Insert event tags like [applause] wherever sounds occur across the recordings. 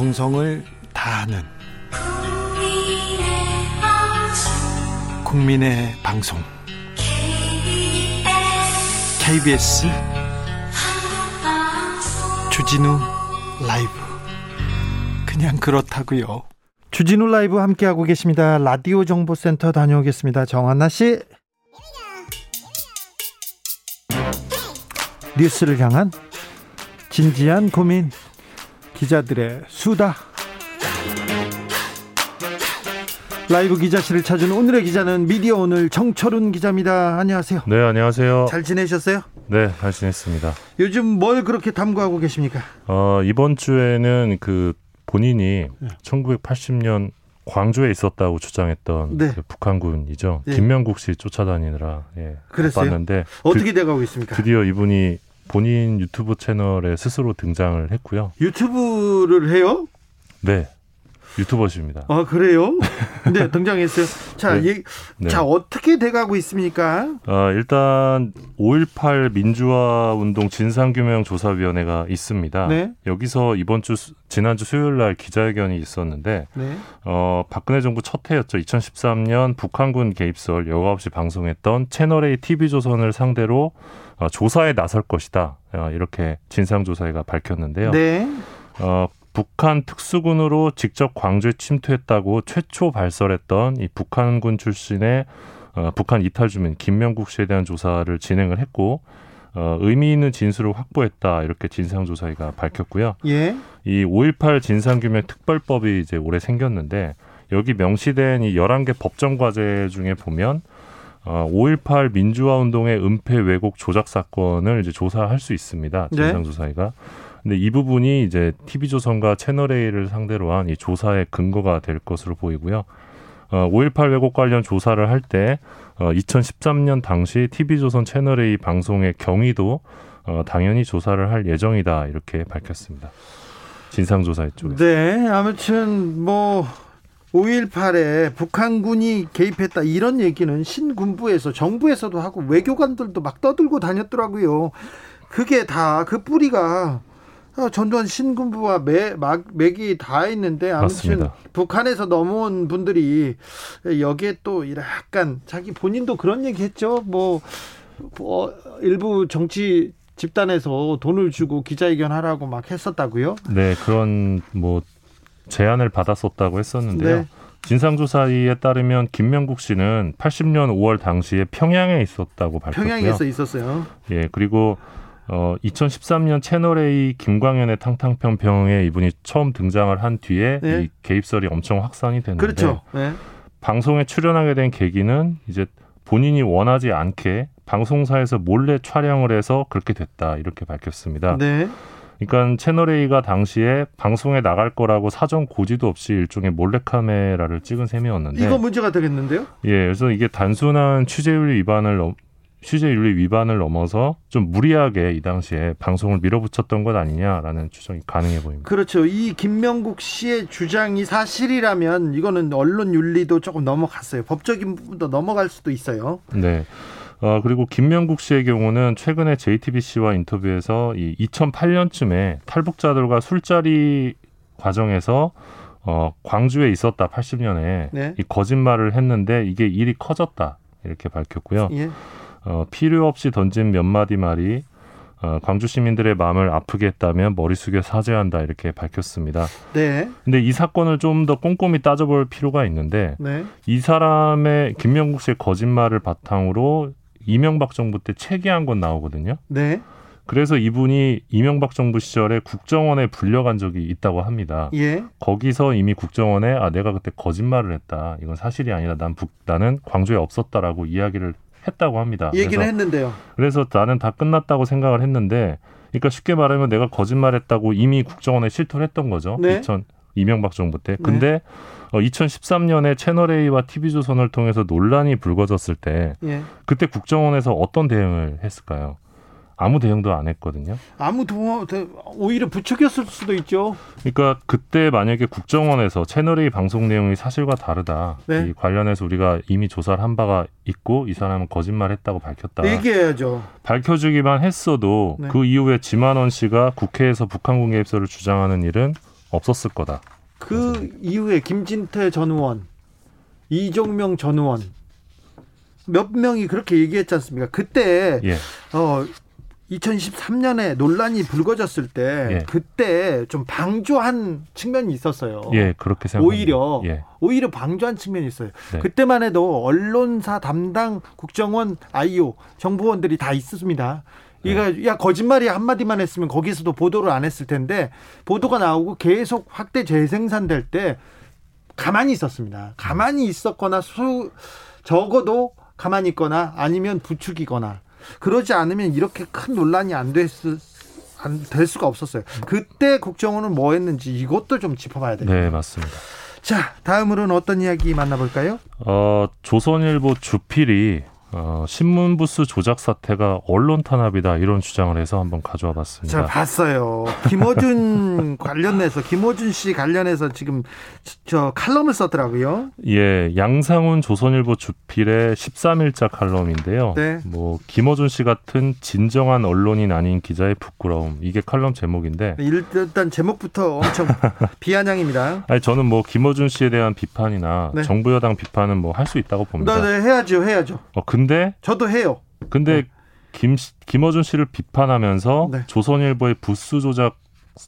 정성을 다하는 국민의 방송 KBS 주진우 라이브 그냥 그렇다고요. 주진우 라이브 함께하고 계십니다. 라디오 정보센터 다녀오겠습니다. 정한나 씨. 뉴스를 향한 진지한 고민 기자들의 수다 라이브 기자실을 찾은 오늘의 기자는 미디어 오늘 정철훈 기자입니다. 안녕하세요. 네, 안녕하세요. 잘 지내셨어요? 네, 잘 지냈습니다. 요즘 뭘 그렇게 탐구하고 계십니까? 어, 이번 주에는 그 본인이 네. 1980년 광주에 있었다고 주장했던 네. 그 북한군이죠. 네. 김명국 씨 쫓아다니느라 예, 그랬어요? 봤는데 어떻게 돼가고 있습니까? 드디어 이분이 본인 유튜브 채널에 스스로 등장을 했고요. 유튜브를 해요? 네. 유튜버십니다. 아 그래요? [laughs] 네 등장했어요. 자, 네. 예, 네. 자 어떻게 돼가고 있습니까? 어, 일단 5.18 민주화 운동 진상규명 조사위원회가 있습니다. 네. 여기서 이번 주 수- 지난주 수요일 날 기자회견이 있었는데 네. 어, 박근혜 정부 첫 해였죠. 2013년 북한군 개입설 여과 없이 방송했던 채널A TV조선을 상대로 어, 조사에 나설 것이다. 어, 이렇게 진상조사회가 밝혔는데요. 네. 어, 북한 특수군으로 직접 광주에 침투했다고 최초 발설했던 이 북한군 출신의 어, 북한 이탈 주민 김명국 씨에 대한 조사를 진행을 했고 어, 의미 있는 진술을 확보했다 이렇게 진상조사회가 밝혔고요. 예. 이 5.18 진상규명 특별법이 이제 올해 생겼는데 여기 명시된 이 11개 법정 과제 중에 보면 어, 5.18 민주화 운동의 은폐 왜곡 조작 사건을 이제 조사할 수 있습니다. 네. 진상조사회가. 근데 이 부분이 이제 TV조선과 채널A를 상대로 한 이 조사의 근거가 될 것으로 보이고요. 어, 5.18 왜곡 관련 조사를 할 때 어, 2013년 당시 TV조선 채널A 방송의 경위도 어, 당연히 조사를 할 예정이다 이렇게 밝혔습니다. 진상조사회 쪽에서. 네. 아무튼 뭐 5.18에 북한군이 개입했다 이런 얘기는 신군부에서 정부에서도 하고 외교관들도 막 떠들고 다녔더라고요. 그게 다 그 뿌리가 어, 전두환 신군부와 매, 막, 맥이 다 있는데 아무튼 맞습니다. 북한에서 넘어온 분들이 여기에 또 약간 자기 본인도 그런 얘기했죠. 뭐, 뭐 일부 정치 집단에서 돈을 주고 기자회견 하라고 막 했었다고요. 네, 그런 뭐 제안을 받았었다고 했었는데요. 네. 진상조사에 따르면 김명국 씨는 80년 5월 당시에 평양에 있었다고 밝혔고요. 평양에서 있었어요. 예, 그리고 어 2013년 채널 A 김광현의 탕탕평평에 이분이 처음 등장을 한 뒤에 네. 이 개입설이 엄청 확산이 됐는데 그렇죠. 네. 방송에 출연하게 된 계기는 이제 본인이 원하지 않게 방송사에서 몰래 촬영을 해서 그렇게 됐다 이렇게 밝혔습니다. 네. 그러니까 채널 A가 당시에 방송에 나갈 거라고 사전 고지도 없이 일종의 몰래 카메라를 찍은 셈이었는데 이거 문제가 되겠는데요? 예, 그래서 이게 단순한 취재윤리 위반을 넘, 취재윤리 위반을 넘어서 좀 무리하게 이 당시에 방송을 밀어붙였던 것 아니냐라는 추정이 가능해 보입니다. 그렇죠. 이 김명국 씨의 주장이 사실이라면 이거는 언론 윤리도 조금 넘어갔어요. 법적인 부분도 넘어갈 수도 있어요. 네. 어, 그리고 김명국 씨의 경우는 최근에 JTBC와 인터뷰에서 이 2008년쯤에 탈북자들과 술자리 과정에서 어, 광주에 있었다 80년에 네. 이 거짓말을 했는데 이게 일이 커졌다 이렇게 밝혔고요. 예. 어, 필요 없이 던진 몇 마디 말이 어, 광주 시민들의 마음을 아프게 했다면 머리 숙여 사죄한다 이렇게 밝혔습니다. 네. 근데 이 사건을 좀 더 꼼꼼히 따져볼 필요가 있는데 네. 이 사람의 김명국 씨의 거짓말을 바탕으로 이명박 정부 때 체계한 건 나오거든요. 네. 그래서 이분이 이명박 정부 시절에 국정원에 불려간 적이 있다고 합니다. 예. 거기서 이미 국정원에 아 내가 그때 거짓말을 했다. 이건 사실이 아니라 난 북, 나는 광주에 없었다라고 이야기를 했다고 합니다. 얘기는 그래서, 했는데요. 그래서 나는 다 끝났다고 생각을 했는데, 그러니까 쉽게 말하면 내가 거짓말했다고 이미 국정원에 실토를 했던 거죠. 네. 2000 이명박 정부 때. 근데 어, 2013년에 채널 A와 TV조선을 통해서 논란이 불거졌을 때 예. 그때 국정원에서 어떤 대응을 했을까요? 아무 대응도 안 했거든요. 아무 도 오히려 부추겼을 수도 있죠. 그러니까 그때 만약에 국정원에서 채널A 방송 내용이 사실과 다르다. 네. 이 관련해서 우리가 이미 조사를 한 바가 있고 이 사람은 거짓말했다고 밝혔다. 얘기해야죠. 밝혀주기만 했어도 네. 그 이후에 지만원 씨가 국회에서 북한군 개입설을 주장하는 일은 없었을 거다. 그 이후에 김진태 전 의원, 이종명 전 의원 몇 명이 그렇게 얘기했지 않습니까? 그때 예. 어 2013년에 논란이 불거졌을 때 예. 그때 좀 방조한 측면이 있었어요. 예, 그렇게 생각합니다. 오히려 예. 오히려 방조한 측면이 있어요. 네. 그때만 해도 언론사 담당 국정원 아이오 정보원들이 다 있었습니다. 이가 네. 야 거짓말이 한 마디만 했으면 거기서도 보도를 안 했을 텐데 보도가 나오고 계속 확대 재생산될 때 가만히 있었습니다. 가만히 있었거나 수 적어도 가만히 있거나 아니면 부추기거나 그러지 않으면 이렇게 큰 논란이 안 됐을 안 될 수가 없었어요. 그때 국정원은 뭐 했는지 이것도 좀 짚어봐야 돼요. 네, 맞습니다. 자, 다음으로는 어떤 이야기 만나볼까요? 어, 조선일보 주필이 어, 신문 부스 조작 사태가 언론 탄압이다 이런 주장을 해서 한번 가져와 봤습니다. 자, 봤어요. 김어준 [laughs] 관련해서 김어준 씨 관련해서 지금 저 칼럼을 썼더라고요. 예, 양상훈 조선일보 주필의 13일자 칼럼인데요. 네. 뭐 김어준 씨 같은 진정한 언론인 아닌 기자의 부끄러움 이게 칼럼 제목인데 일단 제목부터 엄청 [laughs] 비아냥입니다. 아니 저는 뭐 김어준 씨에 대한 비판이나 네. 정부 여당 비판은 뭐 할 수 있다고 봅니다. 네, 네, 해야죠, 해야죠. 어 근데 저도 해요. 근데 김 씨- 김어준 씨를 비판하면서 네. 조선일보의 부수 조작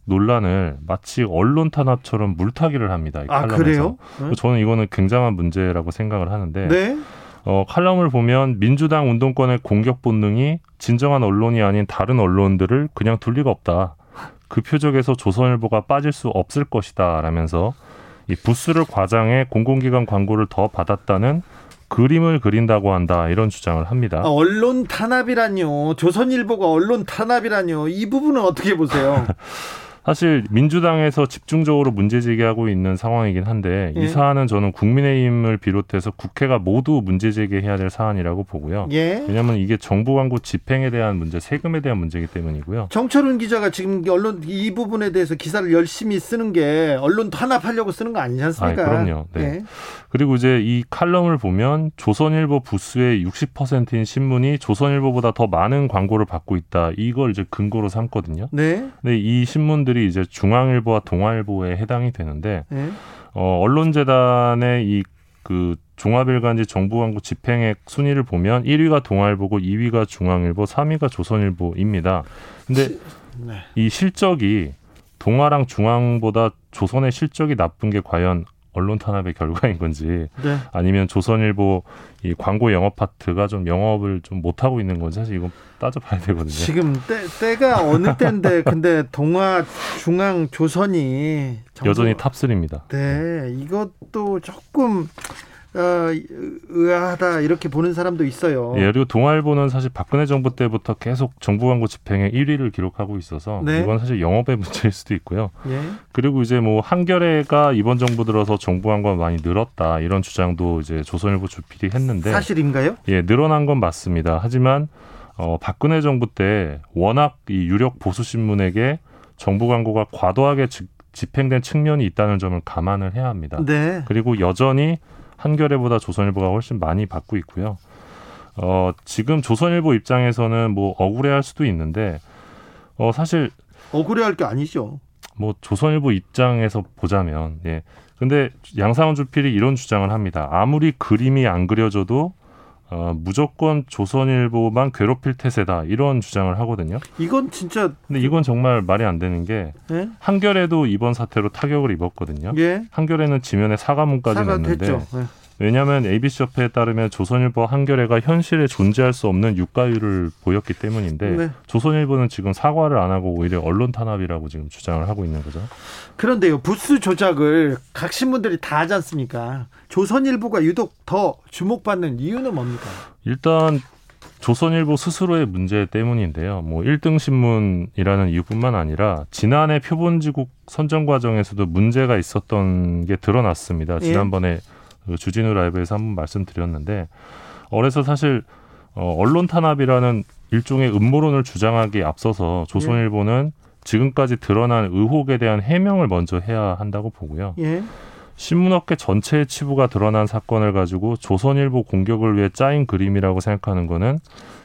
논란을 마치 언론 탄압처럼 물타기를 합니다. 이 아, 칼럼에서. 그래요? 네. 저는 이거는 굉장한 문제라고 생각을 하는데 네. 어, 칼럼을 보면 민주당 운동권의 공격 본능이 진정한 언론이 아닌 다른 언론들을 그냥 둘 리가 없다. 그 표적에서 조선일보가 빠질 수 없을 것이다. 라면서 이 부스를 과장해 공공기관 광고를 더 받았다는 그림을 그린다고 한다. 이런 주장을 합니다. 아, 언론 탄압이라뇨. 조선일보가 언론 탄압이라뇨. 이 부분은 어떻게 보세요? [laughs] 사실 민주당에서 집중적으로 문제 제기하고 있는 상황이긴 한데 예. 이 사안은 저는 국민의힘을 비롯해서 국회가 모두 문제 제기해야 될 사안이라고 보고요. 예. 왜냐하면 이게 정부 광고 집행에 대한 문제, 세금에 대한 문제이기 때문이고요. 정철훈 기자가 지금 언론 이 부분에 대해서 기사를 열심히 쓰는 게 언론 탄압하려고 쓰는 거 아니지 않습니까? 아, 그럼요. 네. 예. 그리고 이제 이 칼럼을 보면 조선일보 부수의 60%인 신문이 조선일보보다 더 많은 광고를 받고 있다. 이걸 이제 근거로 삼거든요. 네. 근데 이 신문들 이 이제 중앙일보와 동아일보에 해당이 되는데 예. 어, 언론재단의 이 그 종합일간지 정부 광고 집행액 순위를 보면 1위가 동아일보고 2위가 중앙일보, 3위가 조선일보입니다. 근데 네. 이 실적이 동아랑 중앙보다 조선의 실적이 나쁜 게 과연 언론 탄압의 결과인 건지 네. 아니면 조선일보 이 광고 영업 파트가 좀 영업을 좀 못하고 있는 건지 사실 이건 따져봐야 되거든요. 지금 때, 때가 어느 때인데 근데 동아 중앙 조선이 정부- 여전히 탑3입니다. 네 이것도 조금 어, 의아하다 이렇게 보는 사람도 있어요. 예, 그리고 동아일보는 사실 박근혜 정부 때부터 계속 정부 광고 집행에 1위를 기록하고 있어서 네. 이건 사실 영업의 문제일 수도 있고요. 예. 그리고 이제 뭐 한겨레가 이번 정부 들어서 정부 광고가 많이 늘었다 이런 주장도 이제 조선일보 주필이 했는데 사실인가요? 예, 늘어난 건 맞습니다. 하지만 어, 박근혜 정부 때 워낙 이 유력 보수 신문에게 정부 광고가 과도하게 지- 집행된 측면이 있다는 점을 감안을 해야 합니다. 네. 그리고 여전히 한겨레보다 조선일보가 훨씬 많이 받고 있고요. 어, 지금 조선일보 입장에서는 뭐 억울해할 수도 있는데 어, 사실 억울해할 게 아니죠. 뭐 조선일보 입장에서 보자면 예. 근데 양상훈 주필이 이런 주장을 합니다. 아무리 그림이 안 그려져도 어, 무조건 조선일보만 괴롭힐 태세다 이런 주장을 하거든요. 이건 진짜 근데 이건 정말 말이 안 되는 게 예. 한겨레도 이번 사태로 타격을 입었거든요. 예. 한겨레는 지면에 사과문까지 사과 냈는데. 예. 왜냐하면 ABC 협회에 따르면 조선일보 한겨레가 현실에 존재할 수 없는 유가율을 보였기 때문인데 네. 조선일보는 지금 사과를 안 하고 오히려 언론 탄압이라고 지금 주장을 하고 있는 거죠. 그런데요, 부스 조작을 각 신문들이 다 하지 않습니까? 조선일보가 유독 더 주목받는 이유는 뭡니까? 일단 조선일보 스스로의 문제 때문인데요. 뭐 1등 신문이라는 이유뿐만 아니라 지난해 표본지국 선정 과정에서도 문제가 있었던 게 드러났습니다. 예. 지난번에 그 주진우 라이브에서 한번 말씀드렸는데 그래서 사실 어, 언론 탄압이라는 일종의 음모론을 주장하기에 앞서서 조선일보는 지금까지 드러난 의혹에 대한 해명을 먼저 해야 한다고 보고요. 예. 신문업계 전체의 치부가 드러난 사건을 가지고 조선일보 공격을 위해 짜인 그림이라고 생각하는 거는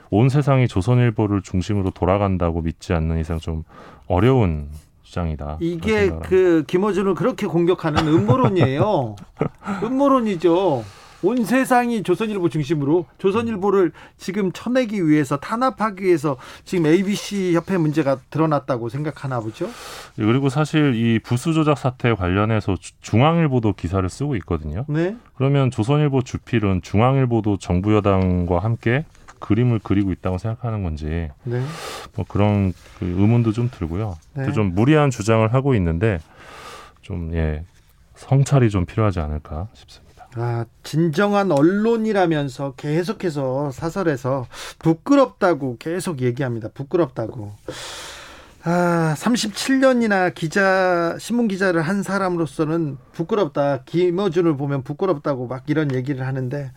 온 세상이 조선일보를 중심으로 돌아간다고 믿지 않는 이상 좀 어려운 주장이다. 이게 그 김어준을 그렇게 공격하는 음모론이에요. [laughs] 음모론이죠. 온 세상이 조선일보 중심으로 조선일보를 지금 쳐내기 위해서 탄압하기 위해서 지금 ABC 협회 문제가 드러났다고 생각하나 보죠. 예, 그리고 사실 이 부수 조작 사태 관련해서 중앙일보도 기사를 쓰고 있거든요. 네. 그러면 조선일보 주필은 중앙일보도 정부 여당과 함께 그림을 그리고 있다고 생각하는 건지 네. 뭐 그런 그 의문도 좀 들고요. 네. 좀 무리한 주장을 하고 있는데 좀 예. 성찰이 좀 필요하지 않을까 싶습니다. 아, 진정한 언론이라면서 계속해서 사설에서 부끄럽다고 계속 얘기합니다. 부끄럽다고. 아, 37년이나 기자, 신문 기자를 한 사람으로서는 부끄럽다. 김어준을 보면 부끄럽다고 막 이런 얘기를 하는데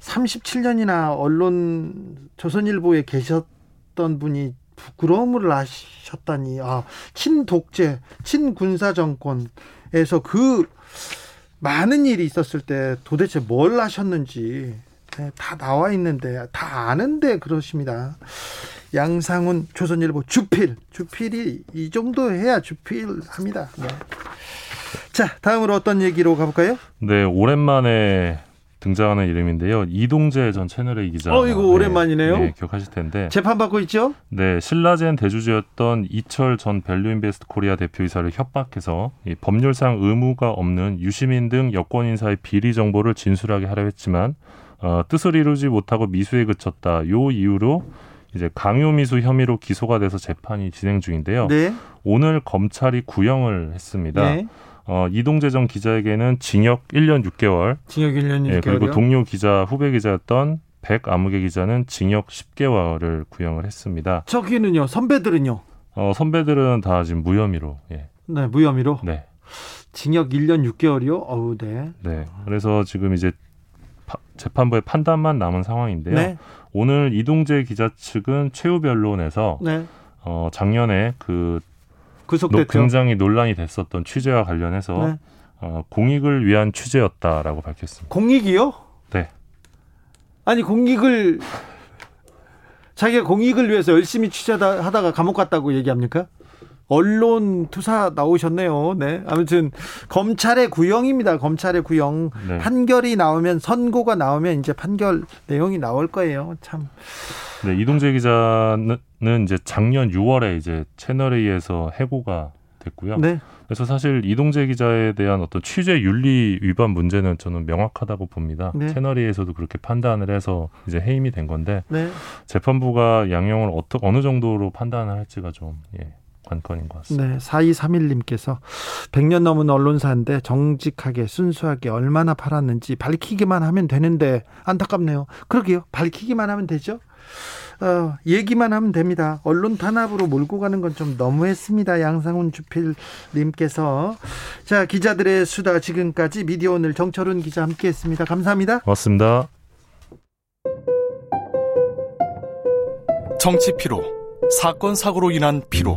37년이나 언론 조선일보에 계셨던 분이 부끄러움을 하셨다니. 아, 친독재, 친군사 정권에서 그 많은 일이 있었을 때 도대체 뭘 하셨는지 네, 다 나와 있는데 다 아는데 그러십니다. 양상훈 조선일보 주필 주필이 이 정도 해야 주필합니다. 네. 자 다음으로 어떤 얘기로 가볼까요? 네 오랜만에 등장하는 이름인데요. 이동재 전 채널A 기자. 어, 이거 오랜만이네요. 네, 기억하실 텐데. 재판 받고 있죠? 네, 신라젠 대주주였던 이철 전 밸류인베스트 코리아 대표이사를 협박해서 법률상 의무가 없는 유시민 등 여권 인사의 비리 정보를 진술하게 하려 했지만 어, 뜻을 이루지 못하고 미수에 그쳤다. 요 이유로 이제 강요미수 혐의로 기소가 돼서 재판이 진행 중인데요. 네. 오늘 검찰이 구형을 했습니다. 네. 어, 이동재 전 기자에게는 징역 1년 6개월, 징역 1년 6개월. 예, 그리고 동료 기자 후배 기자였던 백 아무개 기자는 징역 10개월을 구형을 했습니다. 저기는요 선배들은요. 어, 선배들은 다 지금 무혐의로. 예. 네 무혐의로. 네. 징역 1년 6개월이요. 어우 네. 네. 그래서 지금 이제 파, 재판부의 판단만 남은 상황인데요. 네. 오늘 이동재 기자 측은 최후 변론에서 네. 어, 작년에 그 구속됐죠. 굉장히 논란이 됐었던 취재와 관련해서 네. 어, 공익을 위한 취재였다라고 밝혔습니다. 공익이요? 네. 아니 공익을 자기가 공익을 위해서 열심히 취재하다가 감옥 갔다고 얘기합니까? 언론 투사 나오셨네요. 네. 아무튼 검찰의 구형입니다. 검찰의 구형. 네. 판결이 나오면 선고가 나오면 이제 판결 내용이 나올 거예요. 참. 네, 이동재 기자는 이제 작년 6월에 이제 채널A에서 해고가 됐고요. 네. 그래서 사실 이동재 기자에 대한 어떤 취재 윤리 위반 문제는 저는 명확하다고 봅니다. 네. 채널A에서도 그렇게 판단을 해서 이제 해임이 된 건데 네. 재판부가 양형을 어떻게 어느 정도로 판단을 할지가 좀 예, 관건인 것 같습니다. 네, 4231님께서 100년 넘은 언론사인데 정직하게 순수하게 얼마나 팔았는지 밝히기만 하면 되는데 안타깝네요. 그러게요. 밝히기만 하면 되죠. 어, 얘기만 하면 됩니다. 언론 탄압으로 몰고 가는 건 좀 너무했습니다. 양상훈 주필님께서 자 기자들의 수다 지금까지 미디어 오늘 정철훈 기자 함께했습니다. 감사합니다. 고맙습니다. 정치 피로, 사건 사고로 인한 피로,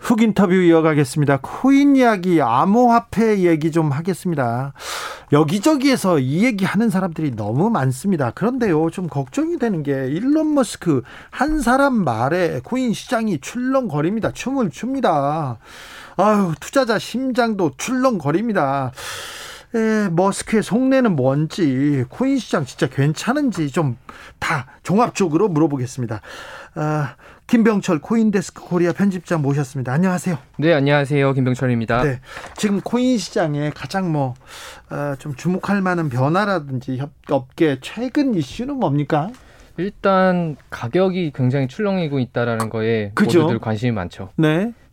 훅 인터뷰 이어가겠습니다. 코인 이야기, 암호화폐 얘기 좀 하겠습니다. 여기저기에서 이 얘기 하는 사람들이 너무 많습니다. 그런데요, 좀 걱정이 되는 게 일론 머스크 한 사람 말에 코인 시장이 출렁거립니다. 춤을 춥니다. 아유, 투자자 심장도 출렁거립니다. 에, 머스크의 속내는 뭔지, 코인 시장 진짜 괜찮은지 좀 다 종합적으로 물어보겠습니다. 아, 김병철 코인데스크 코리아 편집장 모셨습니다. 안녕하세요. 네, 안녕하세요. 김병철입니다. 네, 지금 코인 시장에 가장 뭐, 어, 좀 주목할 만한 변화라든지 협, 업계 최근 이슈는 뭡니까? 일단 가격이 굉장히 출렁이고 있다라는 거에 그죠? 모두들 관심이 많죠.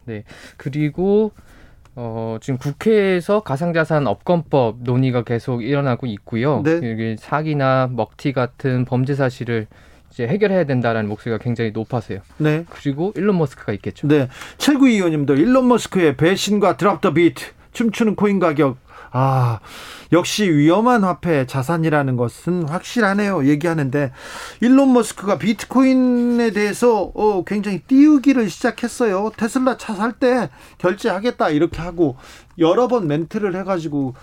네, 그리고 어, 지금 국회에서 가상자산 업권법 논의가 계속 일어나고 있고요. 네. 이게 사기나 먹튀 같은 범죄 사실을 이제 해결해야 된다라는 목소리가 굉장히 높아서요. 네. 그리고 일론 머스크가 있겠죠. 네. 7925님도 일론 머스크의 배신과 드랍 더 비트, 춤추는 코인 가격. 아, 역시 위험한 화폐 자산이라는 것은 확실하네요. 얘기하는데 일론 머스크가 비트코인에 대해서 어, 굉장히 띄우기를 시작했어요. 테슬라 차 살 때 결제하겠다 이렇게 하고 여러 번 멘트를 해가지고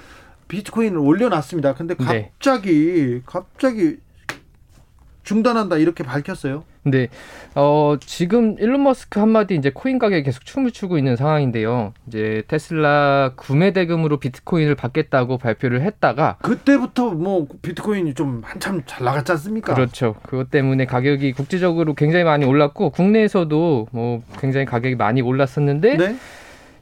비트코인을 올려놨습니다. 근데 네. 갑자기 갑자기 중단한다 이렇게 밝혔어요. 근데 어 지금 일론 머스크 한마디 이제 코인 가격이 계속 춤을 추고 있는 상황인데요. 이제 테슬라 구매 대금으로 비트코인을 받겠다고 발표를 했다가 그때부터 뭐 비트코인이 좀 한참 잘 나갔지 않습니까? 그렇죠. 그것 때문에 가격이 국제적으로 굉장히 많이 올랐고 국내에서도 뭐 굉장히 가격이 많이 올랐었는데 네.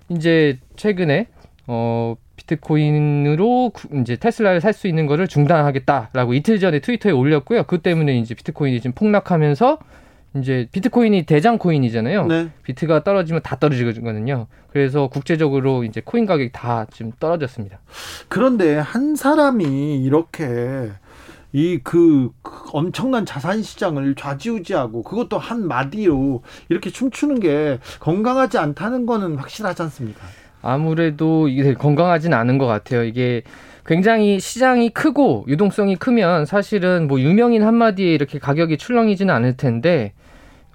이제 최근에 어 비트코인으로 구- 이제 테슬라를 살 수 있는 거를 중단하겠다라고 이틀 전에 트위터에 올렸고요. 그 때문에 이제 비트코인이 지금 폭락하면서 이제 비트코인이 대장 코인이잖아요. 네. 비트가 떨어지면 다 떨어지거든요. 그래서 국제적으로 이제 코인 가격이 다 지금 떨어졌습니다. 그런데 한 사람이 이렇게 이그 엄청난 자산 시장을 좌지우지하고 그것도 한 마디로 이렇게 춤추는 게 건강하지 않다는 거는 확실하지 않습니까? 아무래도 이게 건강하진 않은 것 같아요. 이게 굉장히 시장이 크고 유동성이 크면 사실은 뭐 유명인 한마디에 이렇게 가격이 출렁이지는 않을 텐데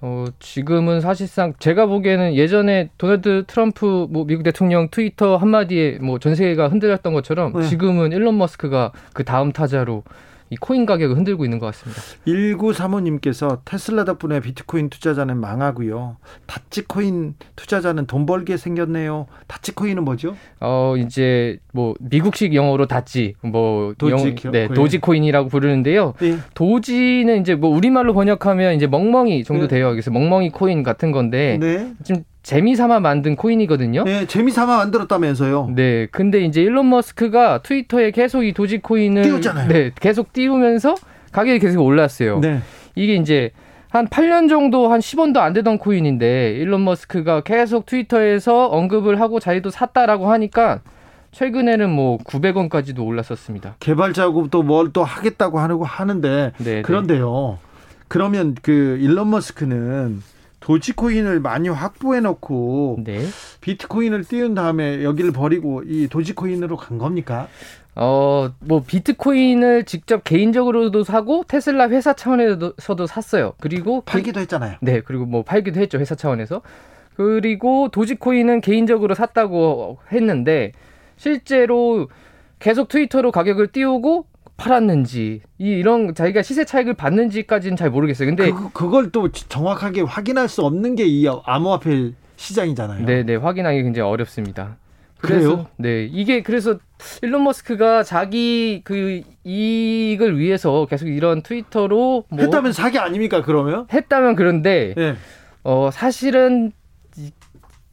어, 지금은 사실상 제가 보기에는 예전에 도널드 트럼프 뭐 미국 대통령 트위터 한마디에 뭐 전 세계가 흔들렸던 것처럼 네. 지금은 일론 머스크가 그 다음 타자로 이 코인 가격을 흔들고 있는 것 같습니다. 1935님께서 테슬라 덕분에 비트코인 투자자는 망하고요. 다치코인 투자자는 돈 벌게 생겼네요. 다치코인은 뭐죠? 어 이제 뭐 미국식 영어로 닷지 뭐 도지 영- 네, 코인. 도지코인이라고 부르는데요. 네. 도지는 이제 뭐 우리말로 번역하면 이제 멍멍이 정도 네. 돼요. 그래서 멍멍이 코인 같은 건데 네. 좀 재미삼아 만든 코인이거든요. 네, 재미삼아 만들었다면서요. 네, 근데 이제 일론 머스크가 트위터에 계속 이 도지코인을 띄웠잖아요. 네, 계속 띄우면서 가격이 계속 올랐어요. 네. 이게 이제 한 8년 정도 한 10원도 안 되던 코인인데 일론 머스크가 계속 트위터에서 언급을 하고 자기도 샀다라고 하니까 최근에는 뭐 900원까지도 올랐었습니다. 개발 작업도 뭘또 하겠다고 하고 하는데 네, 그런데요. 그러면 그 일론 머스크는 도지코인을 많이 확보해 놓고 네. 비트코인을 띄운 다음에 여기를 버리고 이 도지코인으로 간 겁니까? 어, 뭐 비트코인을 직접 개인적으로도 사고 테슬라 회사 차원에서도 샀어요. 그리고 그- 팔기도 했잖아요. 네, 그리고 뭐 팔기도 했죠 회사 차원에서. 그리고 도지코인은 개인적으로 샀다고 했는데 실제로 계속 트위터로 가격을 띄우고 팔았는지 이 이런 자기가 시세 차익을 받는지까지는 잘 모르겠어요. 근데 그, 그걸 또 정확하게 확인할 수 없는 게 이 암호화폐 시장이잖아요. 네, 네 확인하기 굉장히 어렵습니다. 그래요? 네, 이게 그래서 일론 머스크가 자기 그 이익을 위해서 계속 이런 트위터로 뭐 했다면 사기 아닙니까 그러면? 했다면 그런데 네. 어 사실은 이-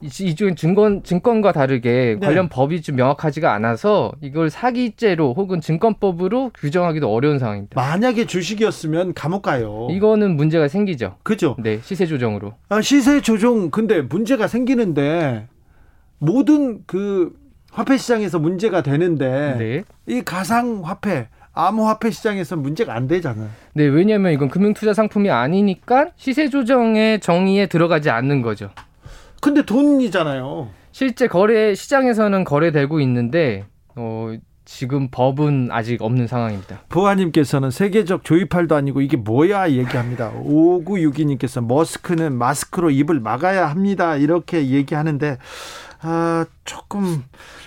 이- 이쪽은 증권 증권과 다르게 네. 관련 법이 좀 명확하지가 않아서 이걸 사기죄로 혹은 증권법으로 규정하기도 어려운 상황입니다. 만약에 주식이었으면 감옥 가요. 이거는 문제가 생기죠. 그죠? 네, 시세 조정으로. 아, 시세 조종 근데 문제가 생기는데 모든 그 화폐 시장에서 문제가 되는데 네. 이 가상 화폐 암호화폐 시장에서 문제가 안 되잖아요. 네, 왜냐하면 이건 금융투자 상품이 아니니까 시세 조정의 정의에 들어가지 않는 거죠. 근데 돈이잖아요. 실제 거래 시장에서는 거래되고 있는데 어, 지금 법은 아직 없는 상황입니다. 보아님께서는 세계적 조이팔도 아니고 이게 뭐야 얘기합니다. 5962님께서 머스크는 마스크로 입을 막아야 합니다. 이렇게 얘기하는데 아 조금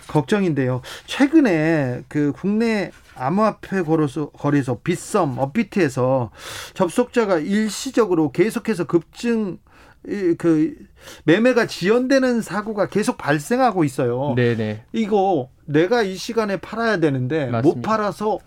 걱정인데요. 최근에 그 국내 암호화폐 거래소, 거래소 빗썸 업비트에서 접속자가 일시적으로 계속해서 급증 이, 그 매매가 지연되는 사고가 계속 발생하고 있어요. 네, 네. 이거 내가 이 시간에 팔아야 되는데 못 맞습니다. 팔아서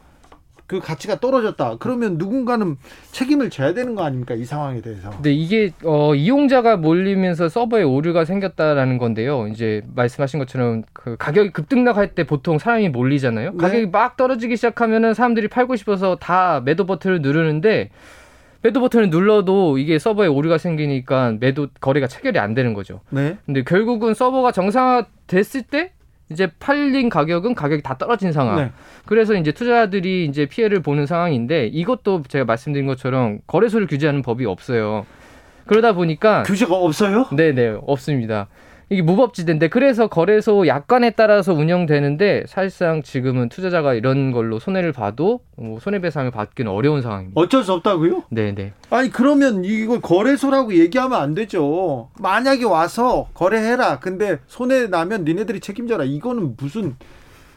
그 가치가 떨어졌다. 그러면 누군가는 책임을 져야 되는 거 아닙니까? 이 상황에 대해서. 근데 이게 어, 이용자가 몰리면서 서버에 오류가 생겼다라는 건데요. 이제 말씀하신 것처럼 그 가격이 급등락할 때 보통 사람이 몰리잖아요. 네. 가격이 막 떨어지기 시작하면은 사람들이 팔고 싶어서 다 매도 버튼을 누르는데 매도 버튼을 눌러도 이게 서버에 오류가 생기니까 매도 거래가 체결이 안 되는 거죠. 네. 근데 결국은 서버가 정상화 됐을 때 이제 팔린 가격은 가격이 다 떨어진 상황. 네. 그래서 이제 투자자들이 이제 피해를 보는 상황인데 이것도 제가 말씀드린 것처럼 거래소를 규제하는 법이 없어요. 그러다 보니까 규제가 없어요? 네 네 없습니다. 이게 무법지대인데 그래서 거래소 약관에 따라서 운영되는데 사실상 지금은 투자자가 이런 걸로 손해를 봐도 뭐 손해배상을 받기는 어려운 상황입니다. 어쩔 수 없다고요? 네네. 아니 그러면 이걸 거래소라고 얘기하면 안 되죠. 만약에 와서 거래해라. 근데 손해 나면 니네들이 책임져라. 이거는 무슨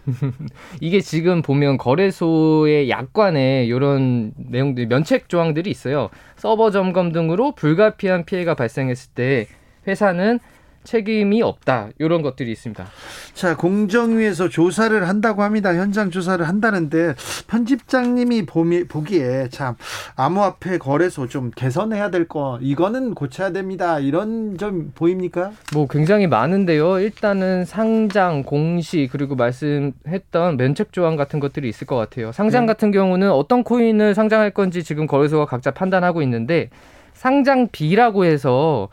[laughs] 이게 지금 보면 거래소의 약관에 이런 내용들 면책 조항들이 있어요. 서버 점검 등으로 불가피한 피해가 발생했을 때 회사는 책임이 없다. 이런 것들이 있습니다. 자 공정위에서 조사를 한다고 합니다. 현장 조사를 한다는데 편집장님이 보미, 보기에 참 암호화폐 거래소 좀 개선해야 될 거 이거는 고쳐야 됩니다. 이런 점 보입니까? 뭐 굉장히 많은데요. 일단은 상장, 공시 그리고 말씀했던 면책 조항 같은 것들이 있을 것 같아요. 상장 네. 같은 경우는 어떤 코인을 상장할 건지 지금 거래소가 각자 판단하고 있는데 상장비라고 해서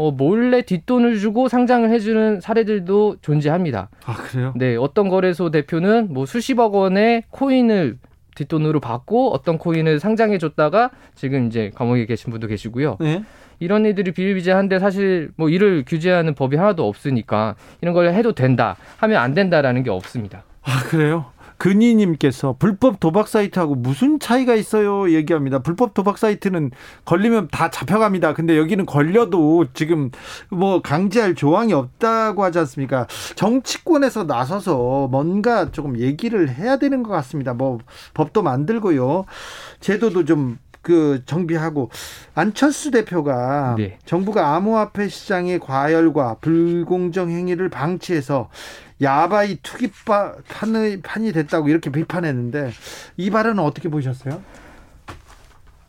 어, 몰래 뒷돈을 주고 상장을 해주는 사례들도 존재합니다. 아 그래요? 네, 어떤 거래소 대표는 뭐 수십억 원의 코인을 뒷돈으로 받고 어떤 코인을 상장해 줬다가 지금 이제 감옥에 계신 분도 계시고요. 네. 이런 일들이 비일비재한데 사실 뭐 이를 규제하는 법이 하나도 없으니까 이런 걸 해도 된다 하면 안 된다라는 게 없습니다. 아 그래요? 근희님께서 불법 도박 사이트하고 무슨 차이가 있어요? 얘기합니다. 불법 도박 사이트는 걸리면 다 잡혀갑니다. 근데 여기는 걸려도 지금 뭐 강제할 조항이 없다고 하지 않습니까? 정치권에서 나서서 뭔가 조금 얘기를 해야 되는 것 같습니다. 뭐 법도 만들고요. 제도도 좀그 정비하고 안철수 대표가 네. 정부가 암호화폐 시장의 과열과 불공정 행위를 방치해서 야바이 투기파 판이, 판이 됐다고 이렇게 비판했는데 이 발언은 어떻게 보셨어요?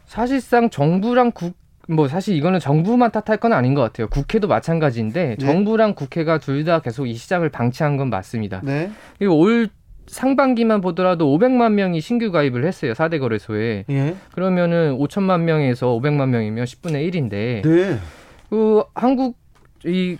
사실상 정부랑 국, 뭐 사실 이거는 정부만 탓할 건 아닌 것 같아요. 국회도 마찬가지인데 네. 정부랑 국회가 둘 다 계속 이 시장을 방치한 건 맞습니다. 네. 그리고 올 상반기만 보더라도 500만 명이 신규 가입을 했어요. 4대 거래소에. 예. 그러면은 5천만 명에서 500만 명이면 10분의 1인데 네. 그 한국 이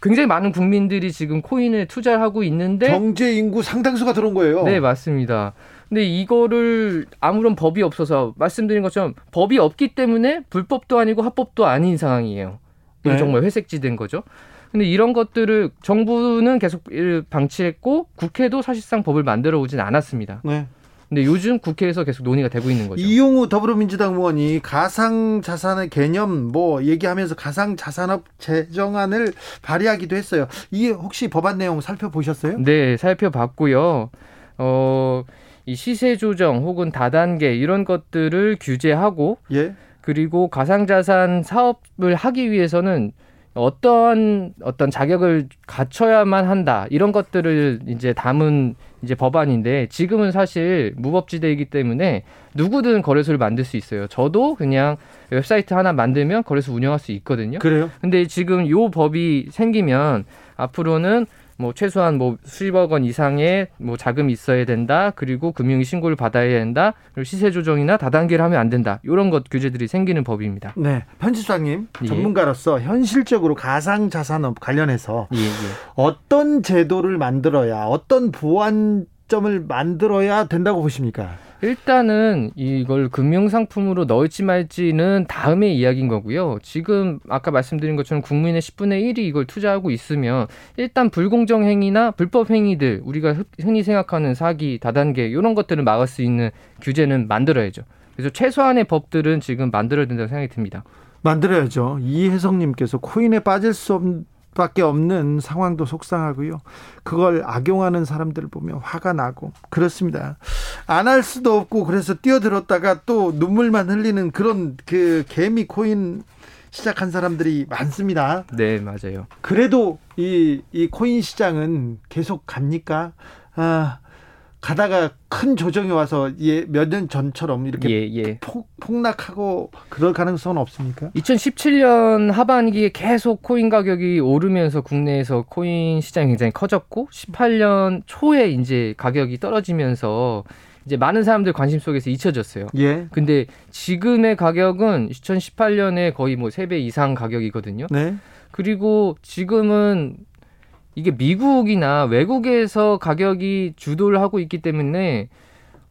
굉장히 많은 국민들이 지금 코인에 투자를 하고 있는데 경제 인구 상당수가 들어온 거예요. 네 맞습니다. 근데 이거를 아무런 법이 없어서 말씀드린 것처럼 법이 없기 때문에 불법도 아니고 합법도 아닌 상황이에요. 네. 정말 회색지대인 거죠. 근데 이런 것들을 정부는 계속 방치했고 국회도 사실상 법을 만들어 오진 않았습니다. 네. 근데 요즘 국회에서 계속 논의가 되고 있는 거죠. 이용우 더불어민주당 의원이 가상 자산의 개념 뭐 얘기하면서 가상 자산업 제정안을 발의하기도 했어요. 이 혹시 법안 내용 살펴보셨어요? 네, 살펴봤고요. 어, 이 시세 조정 혹은 다단계 이런 것들을 규제하고 예. 그리고 가상자산 사업을 하기 위해서는 어떤 어떤 자격을 갖춰야만 한다 이런 것들을 이제 담은 이제 법안인데 지금은 사실 무법지대이기 때문에 누구든 거래소를 만들 수 있어요. 저도 그냥 웹사이트 하나 만들면 거래소 운영할 수 있거든요. 그래요? 근데 지금 요 법이 생기면 앞으로는 뭐 최소한 뭐 수십억 원 이상의 뭐 자금이 있어야 된다. 그리고 금융위 신고를 받아야 된다. 그리고 시세 조정이나 다단계를 하면 안 된다. 이런 것 규제들이 생기는 법입니다. 네. 편집장님 예. 전문가로서 현실적으로 가상 자산업 관련해서 예, 예. 어떤 제도를 만들어야 어떤 보완 점을 만들어야 된다고 보십니까? 일단은 이걸 금융 상품으로 넣을지 말지는 다음의 이야기인 거고요. 지금 아까 말씀드린 것처럼 국민의 10분의 1이 이걸 투자하고 있으면 일단 불공정 행위나 불법 행위들 우리가 흔- 흔히 생각하는 사기, 다단계 이런 것들을 막을 수 있는 규제는 만들어야죠. 그래서 최소한의 법들은 지금 만들어야 된다고 생각이 듭니다. 만들어야죠. 이혜성님께서 코인에 빠질 수 없, 밖에 없는 상황도 속상하고요. 그걸 악용하는 사람들을 보면 화가 나고 그렇습니다. 안 할 수도 없고 그래서 뛰어들었다가 또 눈물만 흘리는 그런 그 개미 코인 시작한 사람들이 많습니다. 네, 맞아요. 그래도 이, 이 코인 시장은 계속 갑니까? 아, 가다가 큰 조정이 와서 예, 몇 년 전처럼 이렇게 예, 예. 폭, 폭락하고 그럴 가능성은 없습니까? 2017년 하반기에 계속 코인 가격이 오르면서 국내에서 코인 시장이 굉장히 커졌고 18년 초에 이제 가격이 떨어지면서 이제 많은 사람들 관심 속에서 잊혀졌어요. 예. 근데 지금의 가격은 2018년에 거의 뭐 3배 이상 가격이거든요. 네. 그리고 지금은 이게 미국이나 외국에서 가격이 주도를 하고 있기 때문에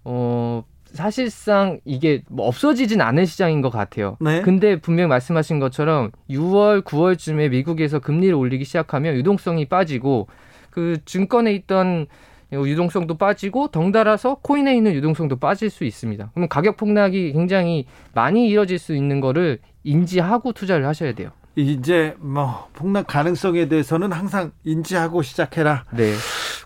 어 사실상 이게 뭐 없어지진 않을 시장인 것 같아요. 네. 근데 분명 말씀하신 것처럼 6월, 9월쯤에 미국에서 금리를 올리기 시작하면 유동성이 빠지고 그 증권에 있던 유동성도 빠지고 덩달아서 코인에 있는 유동성도 빠질 수 있습니다. 그러면 가격 폭락이 굉장히 많이 이어질 수 있는 거를 인지하고 투자를 하셔야 돼요. 이제 뭐 폭락 가능성에 대해서는 항상 인지하고 시작해라. 네.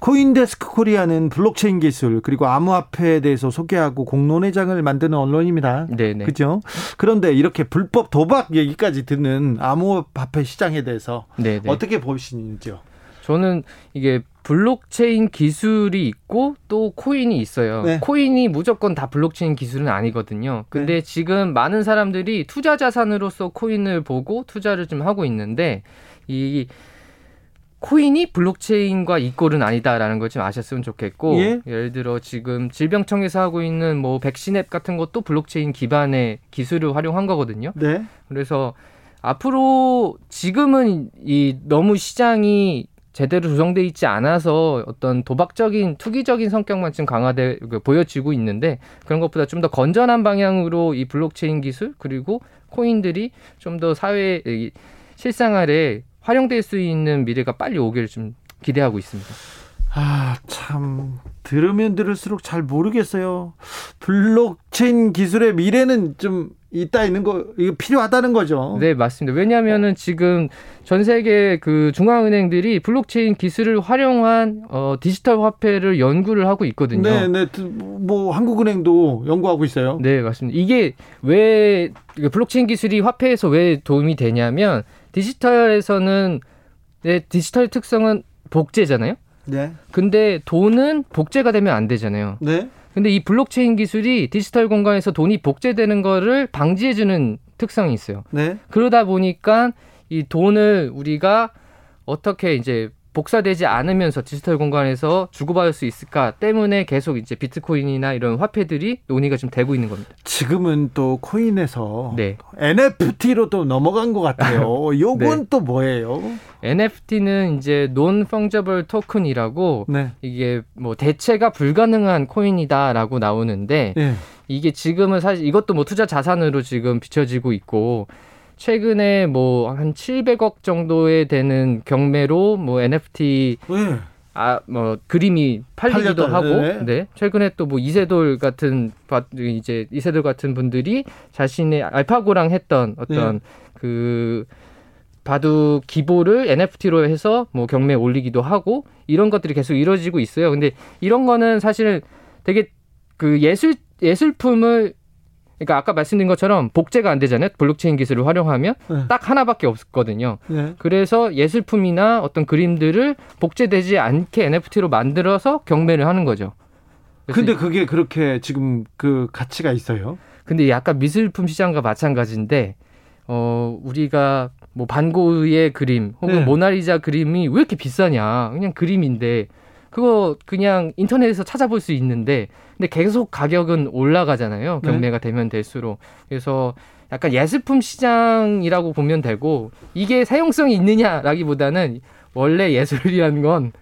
코인데스크 코리아는 블록체인 기술 그리고 암호화폐에 대해서 소개하고 공론회장을 만드는 언론입니다. 네, 네. 그죠? 그런데 이렇게 불법 도박 얘기까지 듣는 암호화폐 시장에 대해서 네, 네. 어떻게 보시는지요? 저는 이게 블록체인 기술이 있고 또 코인이 있어요. 네. 코인이 무조건 다 블록체인 기술은 아니거든요. 근데 네. 지금 많은 사람들이 투자 자산으로서 코인을 보고 투자를 좀 하고 있는데 이 코인이 블록체인과 이꼴은 아니다라는 걸 좀 아셨으면 좋겠고 예? 예를 들어 지금 질병청에서 하고 있는 뭐 백신 앱 같은 것도 블록체인 기반의 기술을 활용한 거거든요. 네. 그래서 앞으로 지금은 이 너무 시장이 제대로 조정돼 있지 않아서 어떤 도박적인 투기적인 성격만 지금 강화돼 그 보여지고 있는데 그런 것보다 좀 더 건전한 방향으로 이 블록체인 기술 그리고 코인들이 좀 더 사회 이 실생활에 활용될 수 있는 미래가 빨리 오기를 좀 기대하고 있습니다. 아, 참 들으면 들을수록 잘 모르겠어요. 블록체인 기술의 미래는 좀 있다 있는 거 이거 필요하다는 거죠. 네, 맞습니다. 왜냐하면은 지금 전 세계 그 중앙은행들이 블록체인 기술을 활용한 어, 디지털 화폐를 연구를 하고 있거든요. 네, 네. 뭐 한국은행도 연구하고 있어요. 네, 맞습니다. 이게 왜 블록체인 기술이 화폐에서 왜 도움이 되냐면 디지털에서는 네, 디지털 특성은 복제잖아요. 네. 근데 돈은 복제가 되면 안 되잖아요. 네. 근데 이 블록체인 기술이 디지털 공간에서 돈이 복제되는 거를 방지해 주는 특성이 있어요. 네. 그러다 보니까 이 돈을 우리가 어떻게 이제 복사되지 않으면서 디지털 공간에서 주고받을 수 있을까 때문에 계속 이제 비트코인이나 이런 화폐들이 논의가 좀 되고 있는 겁니다. 지금은 또 코인에서 네. NFT로 또 넘어간 것 같아요. [laughs] 요건 네. 또 뭐예요? NFT는 이제 non fungible token이라고 네. 이게 뭐 대체가 불가능한 코인이다라고 나오는데 예. 이게 지금은 사실 이것도 뭐 투자 자산으로 지금 비춰지고 있고 최근에 뭐 한 700억 정도에 되는 경매로 뭐 NFT 예. 아뭐 그림이 팔리기도 팔렸다. 하고 네. 네. 최근에 또 뭐 이세돌 같은 바- 이제 이세돌 같은 분들이 자신의 알파고랑 했던 어떤 네. 그 바둑 기보를 NFT로 해서 뭐 경매에 올리기도 하고 이런 것들이 계속 이루어지고 있어요. 근데 이런 거는 사실은 되게 그 예술 예술품을 그러니까 아까 말씀드린 것처럼 복제가 안 되잖아요. 블록체인 기술을 활용하면 네. 딱 하나밖에 없거든요. 예. 그래서 예술품이나 어떤 그림들을 복제되지 않게 NFT로 만들어서 경매를 하는 거죠. 근데 이- 그게 그렇게 지금 그 가치가 있어요? 근데 약간 미술품 시장과 마찬가지인데 어 우리가 뭐 반고흐의 그림 혹은 네. 모나리자 그림이 왜 이렇게 비싸냐? 그냥 그림인데 그거 그냥 인터넷에서 찾아볼 수 있는데 근데 계속 가격은 올라가잖아요. 네. 경매가 되면 될수록. 그래서 약간 예술품 시장이라고 보면 되고 이게 사용성이 있느냐라기보다는 원래 예술이라는 건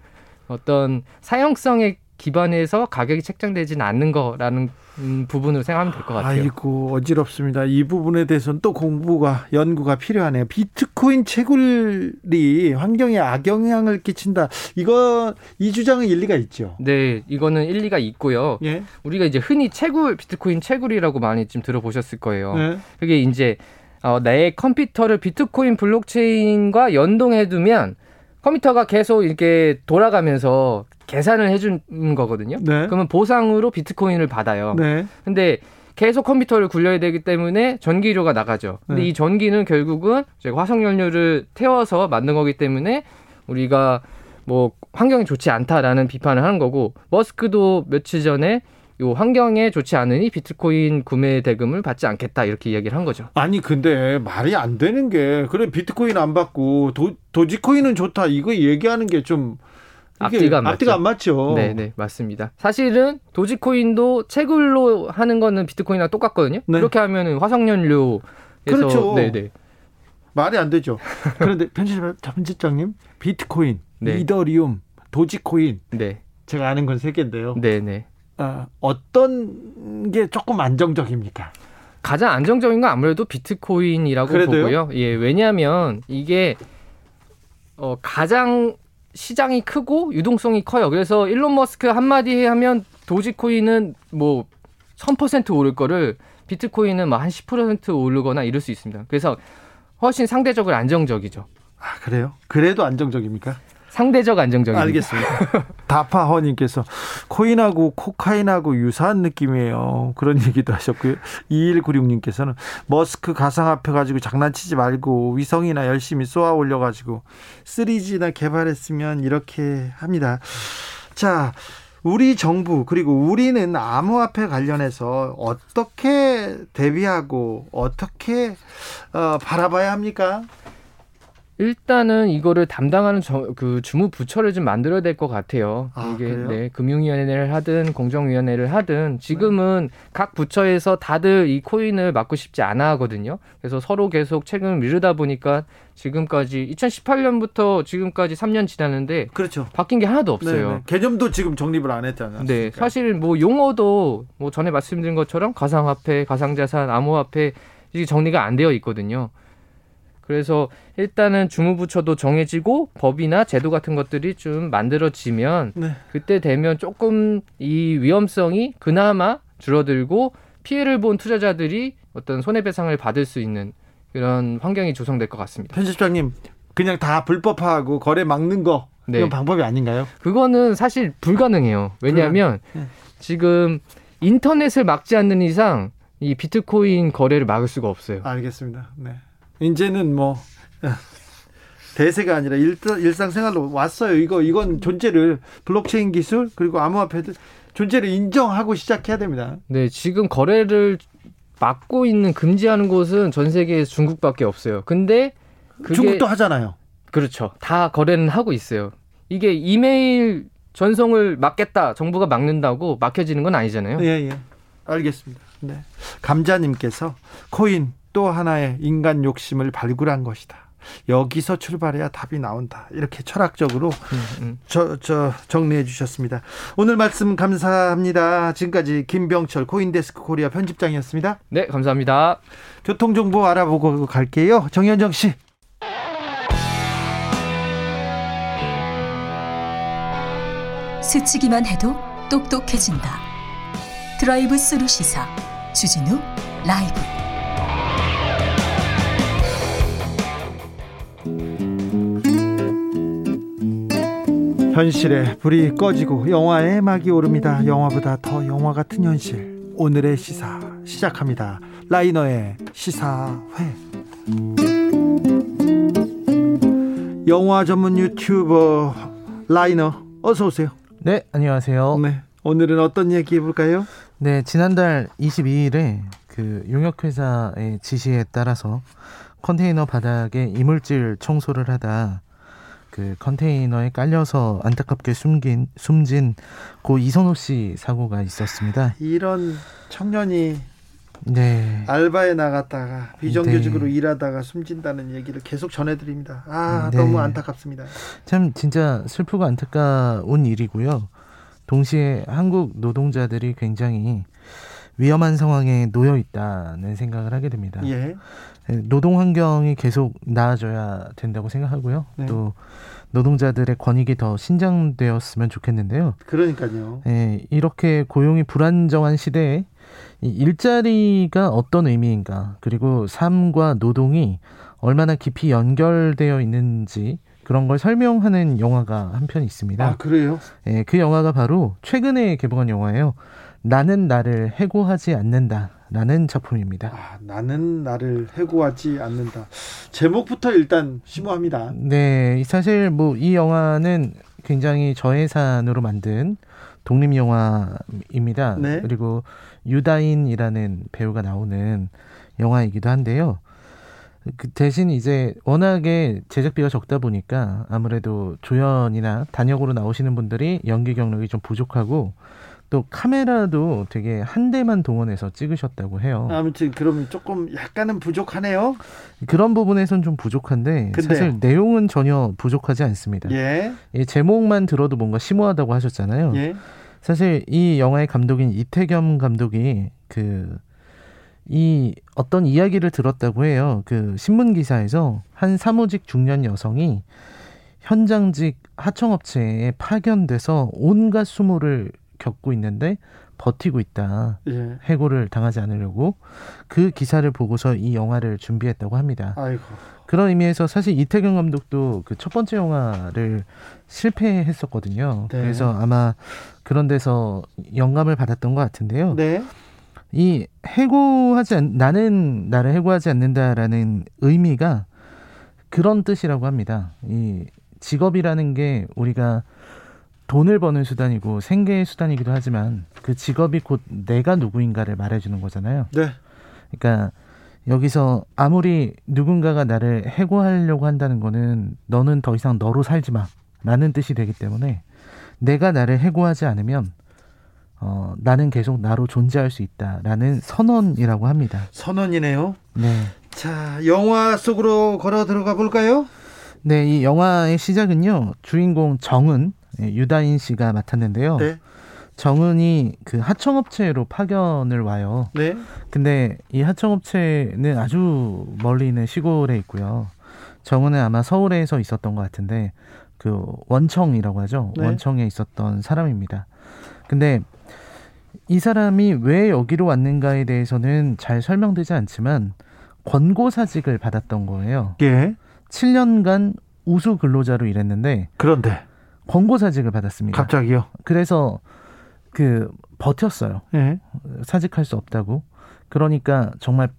어떤 사용성에 기반해서 가격이 책정되지는 않는 거라는 음, 부분으로 생각하면 될 것 같아요. 아이고 어지럽습니다. 이 부분에 대해서는 또 공부가 연구가 필요하네요. 비트코인 채굴이 환경에 악영향을 끼친다. 이거 이 주장은 일리가 있죠. 네, 이거는 일리가 있고요. 예. 우리가 이제 흔히 채굴, 비트코인 채굴이라고 많이 좀 들어보셨을 거예요. 네. 그게 이제 어, 내 컴퓨터를 비트코인 블록체인과 연동해두면 컴퓨터가 계속 이렇게 돌아가면서 계산을 해주는 거거든요. 네. 그러면 보상으로 비트코인을 받아요. 네. 근데 계속 컴퓨터를 굴려야 되기 때문에 전기료가 나가죠. 근데 네. 이 전기는 결국은 이제 화석 연료를 태워서 만든 거기 때문에 우리가 뭐 환경이 좋지 않다라는 비판을 하는 거고 머스크도 며칠 전에 요 환경에 좋지 않으니 비트코인 구매 대금을 받지 않겠다 이렇게 이야기를 한 거죠. 아니 근데 말이 안 되는 게 그래 비트코인 안 받고 도, 도지코인은 좋다 이거 얘기하는 게좀 앞뒤가 안 앞뒤가 맞죠. 안 맞죠. 네, 네, 맞습니다. 사실은 도지코인도 채굴로 하는 거는 비트코인이랑 똑같거든요. 네. 그렇게 하면은 화석연료에서 그렇죠. 네, 네. 말이 안 되죠. 그런데 [laughs] 편집 편집장님 비트코인 네. 이더리움, 도지코인 네. 제가 아는 건 세 개인데요. 네, 네. 어, 어떤 게 조금 안정적입니까? 가장 안정적인 건 아무래도 비트코인이라고 그래도요? 보고요. 예, 왜냐하면 이게 어, 가장 시장이 크고 유동성이 커요. 그래서 일론 머스크 한마디 하면 도지코인은 뭐 1000% 오를 거를 비트코인은 뭐한10% 오르거나 이럴 수 있습니다. 그래서 훨씬 상대적으로 안정적이죠. 아, 그래요? 그래도 안정적입니까? 상대적 안정적입니다. 알겠습니다. [laughs] 다파허님께서 코인하고 코카인하고 유사한 느낌이에요. 그런 얘기도 하셨고요. 2196님께서는 머스크 가상화폐 가지고 장난치지 말고 위성이나 열심히 쏘아 올려가지고 3G나 개발했으면 이렇게 합니다. 자, 우리 정부 그리고 우리는 암호화폐 관련해서 어떻게 대비하고 어떻게 어, 바라봐야 합니까? 일단은 이거를 담당하는 저, 그 주무 부처를 좀 만들어야 될 것 같아요. 아, 이게 그래요? 네, 금융위원회를 하든 공정위원회를 하든 지금은 각 부처에서 다들 이 코인을 막고 싶지 않아 하거든요. 그래서 서로 계속 책임을 미루다 보니까 지금까지 2018년부터 지금까지 3년 지났는데 그렇죠. 바뀐 게 하나도 네, 없어요. 네. 개념도 지금 정립을 안 했잖아요. 네, 사실 뭐 용어도 뭐 전에 말씀드린 것처럼 가상화폐, 가상자산, 암호화폐 이게 정리가 안 되어 있거든요. 그래서 일단은 주무부처도 정해지고 법이나 제도 같은 것들이 좀 만들어지면 네. 그때 되면 조금 이 위험성이 그나마 줄어들고 피해를 본 투자자들이 어떤 손해배상을 받을 수 있는 그런 환경이 조성될 것 같습니다. 편집장님 그냥 다 불법화하고 거래 막는 거 네. 이건 방법이 아닌가요? 그거는 사실 불가능해요. 왜냐하면 네. 지금 인터넷을 막지 않는 이상 이 비트코인 거래를 막을 수가 없어요. 알겠습니다. 네. 이제는 뭐 [laughs] 대세가 아니라 일, 일상생활로 왔어요. 이거 이건 존재를 블록체인 기술 그리고 암호화폐들 존재를 인정하고 시작해야 됩니다. 네, 지금 거래를 막고 있는 금지하는 곳은 전 세계에 중국밖에 없어요. 근데 그게 중국도 하잖아요. 그렇죠. 다 거래는 하고 있어요. 이게 이메일 전송을 막겠다, 정부가 막는다고 막혀지는 건 아니잖아요. 예, 예. 알겠습니다. 네. 감자님께서 코인 또 하나의 인간 욕심을 발굴한 것이다. 여기서 출발해야 답이 나온다. 이렇게 철학적으로 음, 음. 저, 저 정리해 주셨습니다. 오늘 말씀 감사합니다. 지금까지 김병철 코인데스크 코리아 편집장이었습니다. 네, 감사합니다. 교통정보 알아보고 갈게요. 정현정 씨. 스치기만 해도 똑똑해진다. 드라이브 스루 시사 주진우 라이브. 현실에 불이 꺼지고 영화의 막이 오릅니다. 영화보다 더 영화 같은 현실. 오늘의 시사 시작합니다. 라이너의 시사회. 영화 전문 유튜버 라이너 어서 오세요. 네, 안녕하세요. 네, 네. 오늘은 어떤 얘기 해볼까요? 지난달 22일에 그 용역회사의 지시에 따라서 컨테이너 바닥에 이물질 청소를 하다 그 컨테이너에 깔려서 안타깝게 숨긴 숨진 고 이선호 씨 사고가 있었습니다. 이런 청년이 네. 알바에 나갔다가 비정규직으로 네. 일하다가 숨진다는 얘기를 계속 전해드립니다. 아 네. 너무 안타깝습니다. 참 진짜 슬프고 안타까운 일이고요. 동시에 한국 노동자들이 굉장히 위험한 상황에 놓여 있다는 생각을 하게 됩니다. 예. 노동 환경이 계속 나아져야 된다고 생각하고요. 네. 또 노동자들의 권익이 더 신장되었으면 좋겠는데요. 그러니까요. 예, 이렇게 고용이 불안정한 시대에 이 일자리가 어떤 의미인가, 그리고 삶과 노동이 얼마나 깊이 연결되어 있는지 그런 걸 설명하는 영화가 한 편 있습니다. 아 그래요? 예, 그 영화가 바로 최근에 개봉한 영화예요. 나는 나를 해고하지 않는다 라는 작품입니다. 아, 나는 나를 해고하지 않는다. 제목부터 일단 심오합니다. 네, 사실 뭐 이 영화는 굉장히 저예산으로 만든 독립 영화입니다. 네. 그리고 유다인이라는 배우가 나오는 영화이기도 한데요. 그 대신 이제 워낙에 제작비가 적다 보니까 아무래도 조연이나 단역으로 나오시는 분들이 연기 경력이 좀 부족하고 또 카메라도 되게 한 대만 동원해서 찍으셨다고 해요. 아무튼 그러면 조금 약간은 부족하네요. 그런 부분에선 좀 부족한데 근데- 사실 내용은 전혀 부족하지 않습니다. 예, 이 제목만 들어도 뭔가 심오하다고 하셨잖아요. 예, 사실 이 영화의 감독인 이태겸 감독이 그 이 어떤 이야기를 들었다고 해요. 그 신문 기사에서 한 사무직 중년 여성이 현장직 하청업체에 파견돼서 온갖 수모를 겪고 있는데 버티고 있다. 예. 해고를 당하지 않으려고 그 기사를 보고서 이 영화를 준비했다고 합니다. 아이고, 그런 의미에서 사실 이태경 감독도 그 첫 번째 영화를 실패했었거든요. 네. 그래서 아마 그런 데서 영감을 받았던 것 같은데요. 네, 이 해고하지 않, 나는 나를 해고하지 않는다라는 의미가 그런 뜻이라고 합니다. 이 직업이라는 게 우리가 돈을 버는 수단이고 생계의 수단이기도 하지만 그 직업이 곧 내가 누구인가를 말해주는 거잖아요. 네, 그러니까 여기서 아무리 누군가가 나를 해고하려고 한다는 거는 너는 더 이상 너로 살지 마라는 뜻이 되기 때문에 내가 나를 해고하지 않으면 어, 나는 계속 나로 존재할 수 있다라는 선언이라고 합니다. 선언이네요. 네. 자, 영화 속으로 걸어 들어가 볼까요? 네, 이 영화의 시작은요. 주인공 정은 예, 유다인 씨가 맡았는데요. 네, 정은이 그 하청업체로 파견을 와요. 네, 근데 이 하청업체는 아주 멀리 있는 시골에 있고요. 정은은 아마 서울에서 있었던 것 같은데 그 원청이라고 하죠. 네. 원청에 있었던 사람입니다. 근데 이 사람이 왜 여기로 왔는가에 대해서는 잘 설명되지 않지만 권고사직을 받았던 거예요. 예. 7년간 우수 근로자로 일했는데 그런데 권고사직을 받았습니다. 갑자기요. 그래서 그 버텼어요. 예. 사직할 수 없다고. 그러니까 정말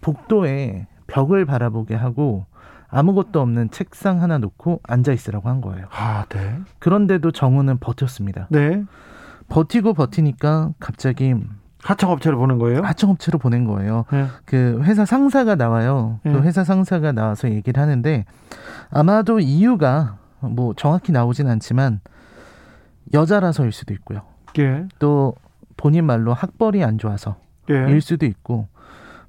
복도에 벽을 바라보게 하고 아무것도 없는 책상 하나 놓고 앉아 있으라고 한 거예요. 아, 네, 그런데도 정우는 버텼습니다. 네. 버티고 버티니까 갑자기 하청업체를 보는 거예요? 하청업체로 보낸 거예요. 예. 그 회사 상사가 나와요. 예. 그 회사 상사가 나와서 얘기를 하는데 아마도 이유가 뭐 정확히 나오진 않지만 여자라서일 수도 있고요. 예, 또 본인 말로 학벌이 안 좋아서 예. 일 수도 있고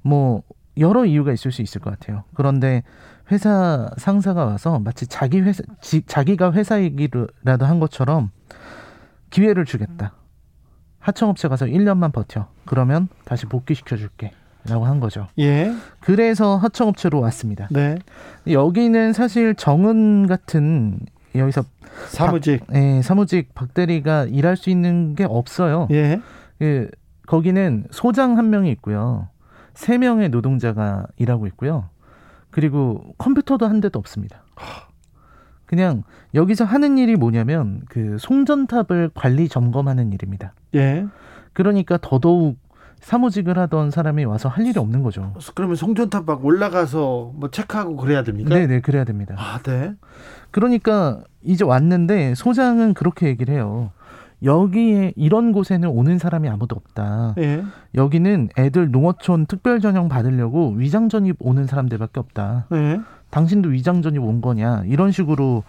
뭐 여러 이유가 있을 수 있을 것 같아요. 그런데 회사 상사가 와서 마치 자기 회사 지, 자기가 회사 얘기라도 한 것처럼 기회를 주겠다. 하청업체 가서 1년만 버텨. 그러면 다시 복귀시켜 줄게. 라고 한 거죠. 예, 그래서 하청업체로 왔습니다. 네. 여기는 사실 정은 같은 여기서 사무직. 예, 사무직 박 대리가 일할 수 있는 게 없어요. 예, 그 거기는 소장 한 명이 있고요. 세 명의 노동자가 일하고 있고요. 그리고 컴퓨터도 한 대도 없습니다. 그냥 여기서 하는 일이 뭐냐면 그 송전탑을 관리 점검하는 일입니다. 예. 그러니까 더더욱 사무직을 하던 사람이 와서 할 일이 없는 거죠. 그러면 송전탑 막 올라가서 뭐 체크하고 그래야 됩니까? 네네 그래야 됩니다. 아, 네. 그러니까 이제 왔는데 소장은 그렇게 얘기를 해요. 여기에 이런 곳에는 오는 사람이 아무도 없다. 예. 여기는 애들 농어촌 특별 전형 받으려고 위장 전입 오는 사람들밖에 없다. 예. 당신도 위장 전입 온 거냐? 이런 식으로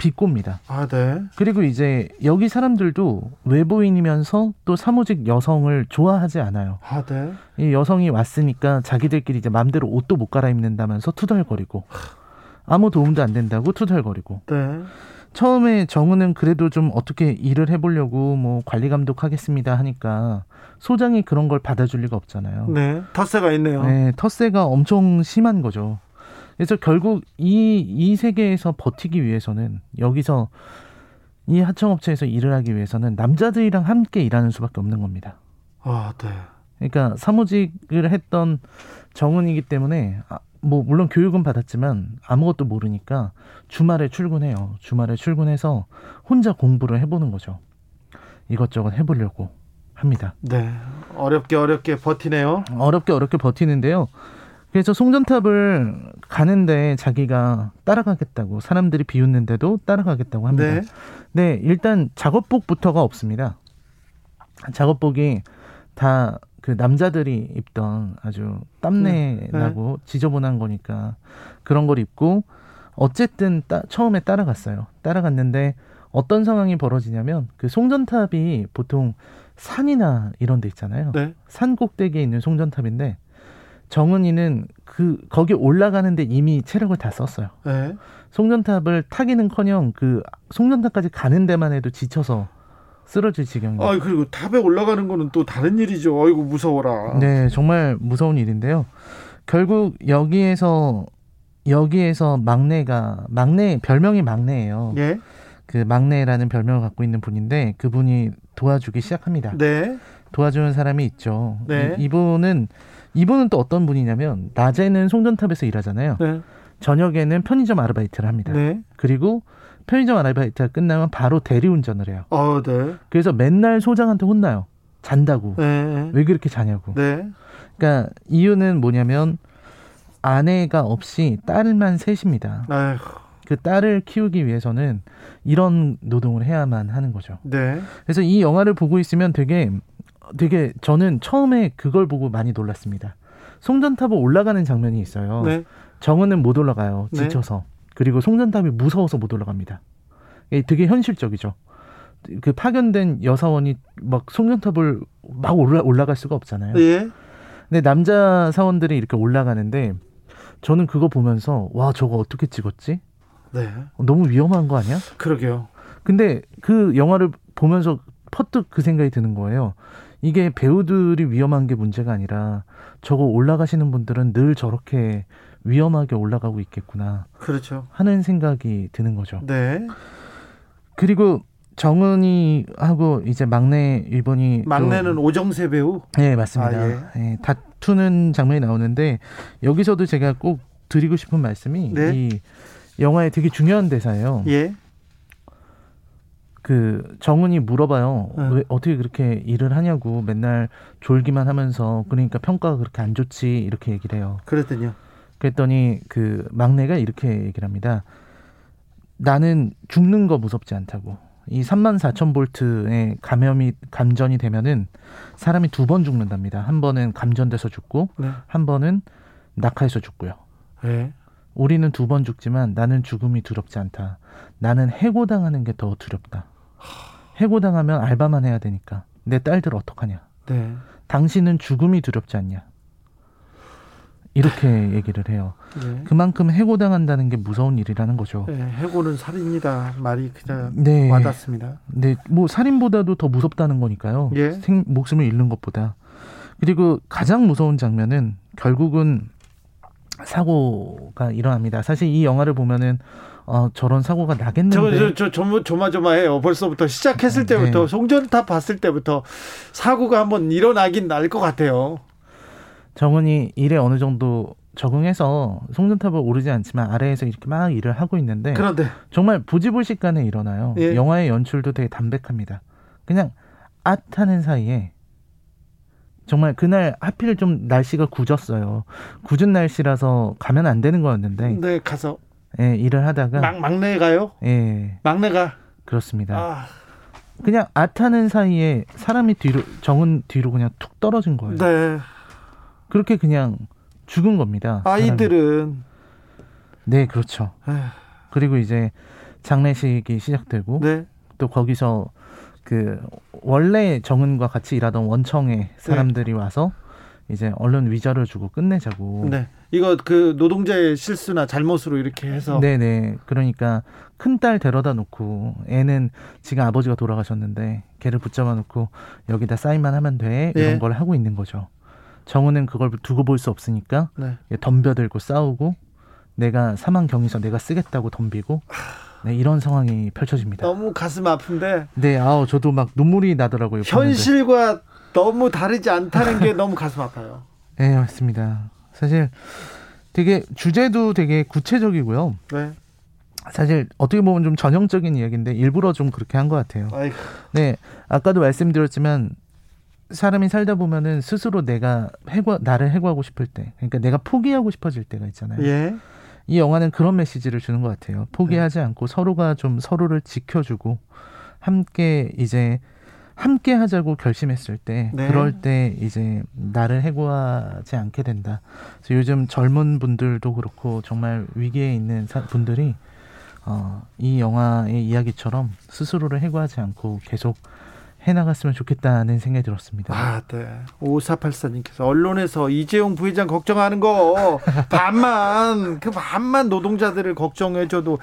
비꼽니다. 아, 네. 그리고 이제 여기 사람들도 외부인이면서 또 사무직 여성을 좋아하지 않아요. 아, 네. 이 여성이 왔으니까 자기들끼리 이제 마음대로 옷도 못 갈아입는다면서 투덜거리고 아무 도움도 안 된다고 투덜거리고 네. 처음에 정우는 그래도 좀 어떻게 일을 해보려고 뭐 관리 감독하겠습니다 하니까 소장이 그런 걸 받아줄 리가 없잖아요. 네. 텃세가 있네요. 네, 텃세가 엄청 심한 거죠. 그래서 결국 이, 이 세계에서 버티기 위해서는 여기서 이 하청업체에서 일을 하기 위해서는 남자들이랑 함께 일하는 수밖에 없는 겁니다. 아, 네. 그러니까 사무직을 했던 정은이기 때문에 아, 뭐 물론 교육은 받았지만 아무것도 모르니까 주말에 출근해요. 주말에 출근해서 혼자 공부를 해보는 거죠. 이것저것 해보려고 합니다. 네. 어렵게 어렵게 버티네요. 어렵게 어렵게 버티는데요. 그래서 송전탑을 가는데 자기가 따라가겠다고 사람들이 비웃는데도 따라가겠다고 합니다. 네. 네, 일단 작업복부터가 없습니다. 작업복이 다 그 남자들이 입던 아주 땀내 네, 나고 지저분한 거니까 그런 걸 입고 어쨌든 따, 처음에 따라갔어요. 따라갔는데 어떤 상황이 벌어지냐면 그 송전탑이 보통 산이나 이런 데 있잖아요. 네. 산 꼭대기에 있는 송전탑인데 정은이는 그 거기 올라가는데 이미 체력을 다 썼어요. 네. 송전탑을 타기는커녕 그 송전탑까지 가는 데만 해도 지쳐서 쓰러질 지경이에요. 아 그리고 탑에 올라가는 거는 또 다른 일이죠. 아이고 무서워라. 네, 정말 무서운 일인데요. 결국 여기에서 여기에서 막내가 막내 별명이 막내예요. 예. 그 막내라는 별명을 갖고 있는 분인데 그분이 도와주기 시작합니다. 네. 도와주는 사람이 있죠. 네. 이, 이분은 이분은 또 어떤 분이냐면 낮에는 송전탑에서 일하잖아요. 네. 저녁에는 편의점 아르바이트를 합니다. 네. 그리고 편의점 아르바이트가 끝나면 바로 대리운전을 해요. 어, 네. 그래서 맨날 소장한테 혼나요. 잔다고. 네. 왜 그렇게 자냐고. 네. 그러니까 이유는 뭐냐면 아내가 없이 딸만 셋입니다. 아이고. 그 딸을 키우기 위해서는 이런 노동을 해야만 하는 거죠. 네. 그래서 이 영화를 보고 있으면 되게 되게 저는 처음에 그걸 보고 많이 놀랐습니다. 송전탑을 올라가는 장면이 있어요. 네. 정은은 못 올라가요. 네. 지쳐서. 그리고 송전탑이 무서워서 못 올라갑니다. 되게 현실적이죠. 그 파견된 여사원이 막 송전탑을 막 올라, 올라갈 수가 없잖아요. 예. 근데 남자 사원들이 이렇게 올라가는데 저는 그거 보면서 와 저거 어떻게 찍었지? 네. 너무 위험한 거 아니야? 그러게요. 근데 그 영화를 보면서 퍼뜩 그 생각이 드는 거예요. 이게 배우들이 위험한 게 문제가 아니라 저거 올라가시는 분들은 늘 저렇게 위험하게 올라가고 있겠구나 그렇죠. 하는 생각이 드는 거죠. 네. 그리고 정은이하고 이제 막내 일본이 막내는 오정세 배우. 네 맞습니다. 아, 예, 다투는 장면이 나오는데 여기서도 제가 꼭 드리고 싶은 말씀이 네. 이 영화의 되게 중요한 대사예요. 예. 그 정은이 물어봐요. 응. 왜 어떻게 그렇게 일을 하냐고 맨날 졸기만 하면서 그러니까 평가가 그렇게 안 좋지 이렇게 얘기를 해요. 그랬더니요. 그랬더니 그 막내가 이렇게 얘기를 합니다. 나는 죽는 거 무섭지 않다고. 이 3만 4천 볼트의 감염이 감전이 되면은 사람이 두 번 죽는답니다. 한 번은 감전돼서 죽고 네. 한 번은 낙하해서 죽고요. 예. 우리는 두 번 죽지만 나는 죽음이 두렵지 않다. 나는 해고당하는 게 더 두렵다. 해고당하면 알바만 해야 되니까. 내 딸들 어떡하냐. 네. 당신은 죽음이 두렵지 않냐. 이렇게 얘기를 해요. 예. 그만큼 해고당한다는 게 무서운 일이라는 거죠. 예, 해고는 살인이다 말이 그냥 네. 와닿습니다. 네, 뭐 살인보다도 더 무섭다는 거니까요. 예. 생, 목숨을 잃는 것보다. 그리고 가장 무서운 장면은 결국은 사고가 일어납니다. 사실 이 영화를 보면은 어, 저런 사고가 나겠는데 저, 저, 저, 조, 조마조마해요. 벌써부터 시작했을 때부터 네. 송전탑 봤을 때부터 사고가 한번 일어나긴 날 것 같아요. 정은이 일에 어느 정도 적응해서 송전탑을 오르지 않지만 아래에서 이렇게 막 일을 하고 있는데 그런데 정말 부지불식간에 일어나요. 예. 영화의 연출도 되게 담백합니다. 그냥 앗하는 사이에 정말 그날 하필 좀 날씨가 굳었어요. 굳은 날씨라서 가면 안 되는 거였는데 네, 가서 예, 일을 하다가 막 막내가요. 예 막내가 그렇습니다. 아, 그냥 앗하는 사이에 사람이 뒤로 정은 뒤로 그냥 툭 떨어진 거예요. 네. 그렇게 그냥 죽은 겁니다. 사람이. 아이들은 네 그렇죠. 에휴, 그리고 이제 장례식이 시작되고 네. 또 거기서 그 원래 정은과 같이 일하던 원청의 사람들이 와서 이제 얼른 위자를 주고 끝내자고. 네. 이거 그 노동자의 실수나 잘못으로 이렇게 해서 네네. 그러니까 큰 딸 데려다 놓고 애는 지가 아버지가 돌아가셨는데 걔를 붙잡아 놓고 여기다 사인만 하면 돼 이런 예. 걸 하고 있는 거죠. 정우는 그걸 두고 볼 수 없으니까 네. 덤벼들고 싸우고 내가 사망 경위서 내가 쓰겠다고 덤비고 네, 이런 상황이 펼쳐집니다. 너무 가슴 아픈데 네, 아우 저도 막 눈물이 나더라고요. 보는데. 너무 다르지 않다는 게 너무 가슴 아파요. [laughs] 네, 맞습니다. 사실 되게 주제도 되게 구체적이고요. 네. 사실 어떻게 보면 좀 전형적인 이야기인데 일부러 좀 그렇게 한 것 같아요. 아이고. 네, 아까도 말씀드렸지만 사람이 살다 보면은 스스로 내가 해고 나를 해고하고 싶을 때, 그러니까 내가 포기하고 싶어질 때가 있잖아요. 예. 이 영화는 그런 메시지를 주는 것 같아요. 포기하지 않고 서로가 좀 서로를 지켜주고 함께 이제 함께 하자고 결심했을 때 네. 그럴 때 이제 나를 해고하지 않게 된다. 그래서 요즘 젊은 분들도 그렇고 정말 위기에 있는 사- 분들이 어, 이 영화의 이야기처럼 스스로를 해고하지 않고 계속 해나갔으면 좋겠다는 생각이 들었습니다. 아, 네. 5484님께서 언론에서 이재용 부회장 걱정하는 거 [laughs] 반만 그 반만 노동자들을 걱정해줘도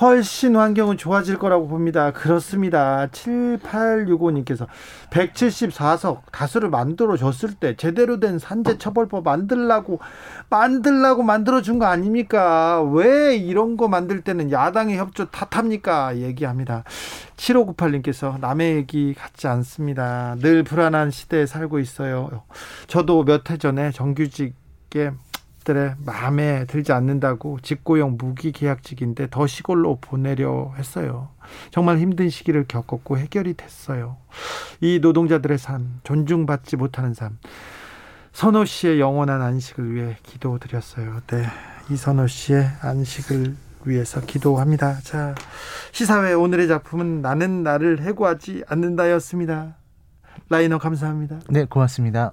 훨씬 환경은 좋아질 거라고 봅니다. 그렇습니다. 7865님께서 174석 다수를 만들어 줬을 때 제대로 된 산재 처벌법 만들라고 만들라고 만들어 준 거 아닙니까? 왜 이런 거 만들 때는 야당의 협조 탓합니까? 얘기합니다. 7598님께서 남의 얘기 같지 않습니다. 늘 불안한 시대에 살고 있어요. 저도 몇 해 전에 정규직에 들의 마음에 들지 않는다고 직고용 무기 계약직인데 더 시골로 보내려 했어요. 정말 힘든 시기를 겪었고 해결이 됐어요. 이 노동자들의 삶, 존중받지 못하는 삶. 선호 씨의 영원한 안식을 위해 기도드렸어요. 네. 이선호 씨의 안식을 위해서 기도합니다. 자, 시사회 오늘의 작품은 나는 나를 해고하지 않는다였습니다. 라이너 감사합니다. 네, 고맙습니다.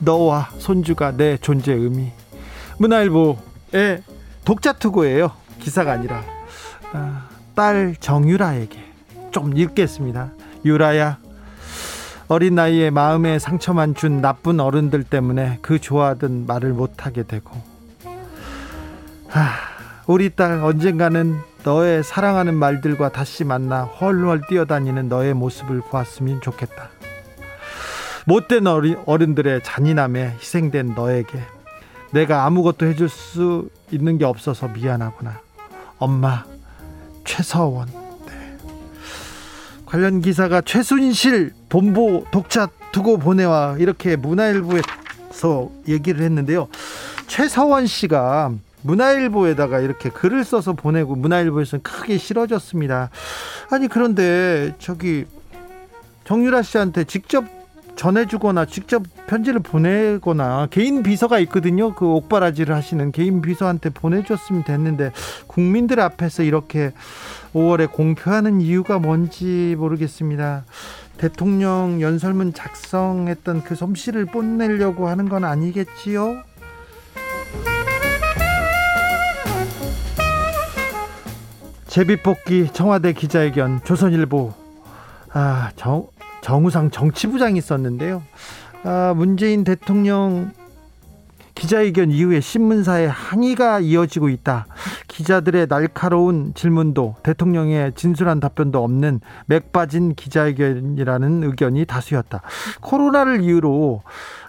너와 손주가 내 존재 의미. 문화일보의 독자 투고예요. 기사가 아니라. 아, 딸 정유라에게 좀 읽겠습니다. 유라야 어린 나이에 마음에 상처만 준 나쁜 어른들 때문에 그 좋아하던 말을 못하게 되고. 하, 우리 딸 언젠가는 너의 사랑하는 말들과 다시 만나 헐헐 뛰어다니는 너의 모습을 보았으면 좋겠다. 못된 어리, 어른들의 잔인함에 희생된 너에게 내가 아무것도 해줄 수 있는 게 없어서 미안하구나. 엄마 최서원. 네. 관련 기사가 최순실 본보 독자 두고 보내와 이렇게 문화일보에서 얘기를 했는데요. 최서원 씨가 문화일보에다가 이렇게 글을 써서 보내고 문화일보에서는 크게 싫어졌습니다. 아니 그런데 저기 정유라 씨한테 직접 전해주거나 직접 편지를 보내거나 개인 비서가 있거든요. 그 옥바라지를 하시는 개인 비서한테 보내줬으면 됐는데 국민들 앞에서 이렇게 5월에 공표하는 이유가 뭔지 모르겠습니다. 대통령 연설문 작성했던 그 솜씨를 뽐내려고 하는 건 아니겠지요? 제비뽑기 청와대 기자회견 조선일보 아, 정, 정우상 정치부장이 있었는데요. 아, 문재인 대통령 기자회견 이후에 신문사에 항의가 이어지고 있다. 기자들의 날카로운 질문도 대통령의 진솔한 답변도 없는 맥 빠진 기자회견이라는 의견이 다수였다. 코로나를 이유로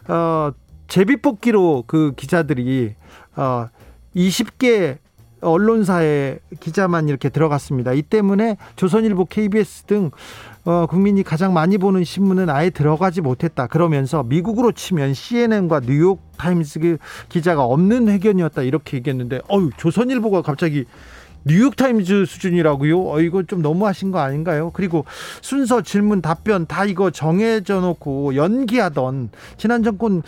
어, 제비뽑기로 그 기자들이 어, 20개 언론사의 기자만 이렇게 들어갔습니다. 이 때문에 조선일보, KBS 등 어, 국민이 가장 많이 보는 신문은 아예 들어가지 못했다. 그러면서 미국으로 치면 CNN과 뉴욕 타임스 그 기자가 없는 회견이었다. 이렇게 얘기했는데, 어유 조선일보가 갑자기 뉴욕 타임즈 수준이라고요? 어, 이거 좀 너무하신 거 아닌가요? 그리고 순서 질문 답변 다 이거 정해져 놓고 연기하던 지난 정권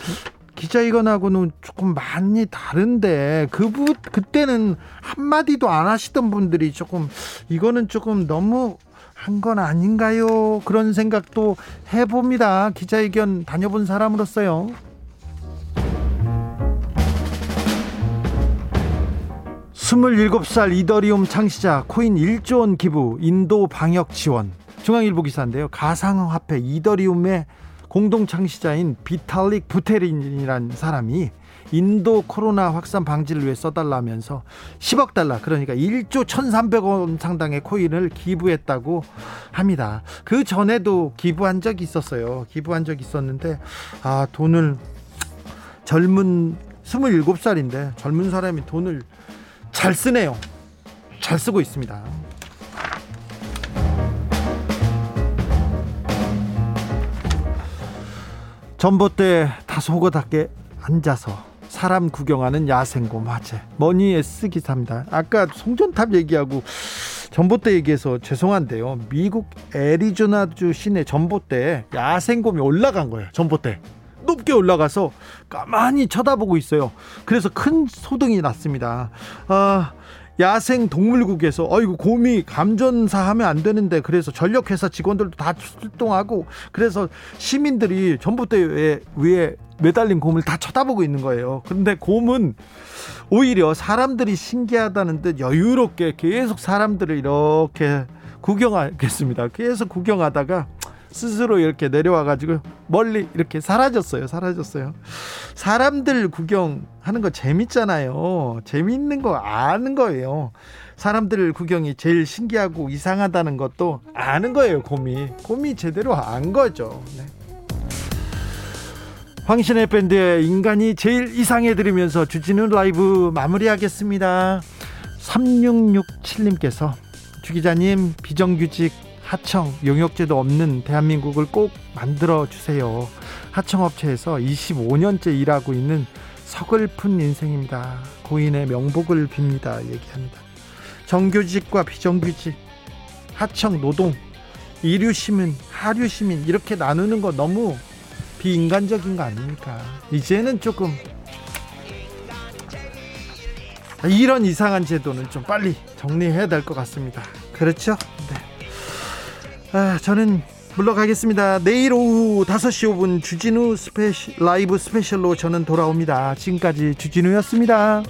기자회견하고는 조금 많이 다른데 그부 그때는 한 마디도 안 하시던 분들이 조금 이거는 조금 너무 한 건 아닌가요? 그런 생각도 해봅니다. 기자회견 다녀본 사람으로서요. 스물일곱 살 이더리움 창시자 코인 1조 원 기부 인도 방역 지원 중앙일보 기사인데요. 가상화폐 이더리움의 공동 창시자인 비탈릭 부테린이라는 사람이 인도 코로나 확산 방지를 위해 써달라면서 10억 달러 그러니까 1조 1,300원 상당의 코인을 기부했다고 합니다. 그 전에도 기부한 적이 있었어요. 기부한 적이 있었는데 아 돈을 젊은 27살인데 젊은 사람이 돈을 잘 쓰네요. 잘 쓰고 있습니다. 전봇대에 다소 호거답게 앉아서 사람 구경하는 야생곰 화재 머니 S 기사입니다. 아까 송전탑 얘기하고 전봇대 얘기해서 죄송한데요. 미국 애리조나주 시내 전봇대에 야생곰이 올라간 거예요. 전봇대. 높게 올라가서 가만히 쳐다보고 있어요. 그래서 큰 소동이 났습니다. 아, 야생 동물국에서 어이구 곰이 감전사 하면 안 되는데 그래서 전력회사 직원들도 다 출동하고 그래서 시민들이 전봇대 위에, 위에 매달린 곰을 다 쳐다보고 있는 거예요. 그런데 곰은 오히려 사람들이 신기하다는 듯 여유롭게 계속 사람들을 이렇게 구경하겠습니다. 계속 구경하다가 스스로 이렇게 내려와 가지고 멀리 이렇게 사라졌어요. 사라졌어요. 사람들 구경하는 거 재밌잖아요. 재밌는 거 아는 거예요. 사람들 구경이 제일 신기하고 이상하다는 것도 아는 거예요. 곰이 곰이 제대로 안 거죠. 네. 황신의 밴드의 인간이 제일 이상해 들으면서 주진우 라이브 마무리하겠습니다. 3667님께서 주 기자님 비정규직 하청 용역제도 없는 대한민국을 꼭 만들어 주세요. 하청업체에서 25년째 일하고 있는 서글픈 인생입니다. 고인의 명복을 빕니다. 얘기합니다. 정규직과 비정규직, 하청 노동, 이류 시민, 하류 시민 이렇게 나누는 거 너무 비인간적인 거 아닙니까? 이제는 조금 이런 이상한 제도는 좀 빨리 정리해야 될 것 같습니다. 그렇죠? 네. 아, 저는 물러가겠습니다. 내일 오후 5시 5분 주진우 스페시, 라이브 스페셜로 저는 돌아옵니다. 지금까지 주진우였습니다.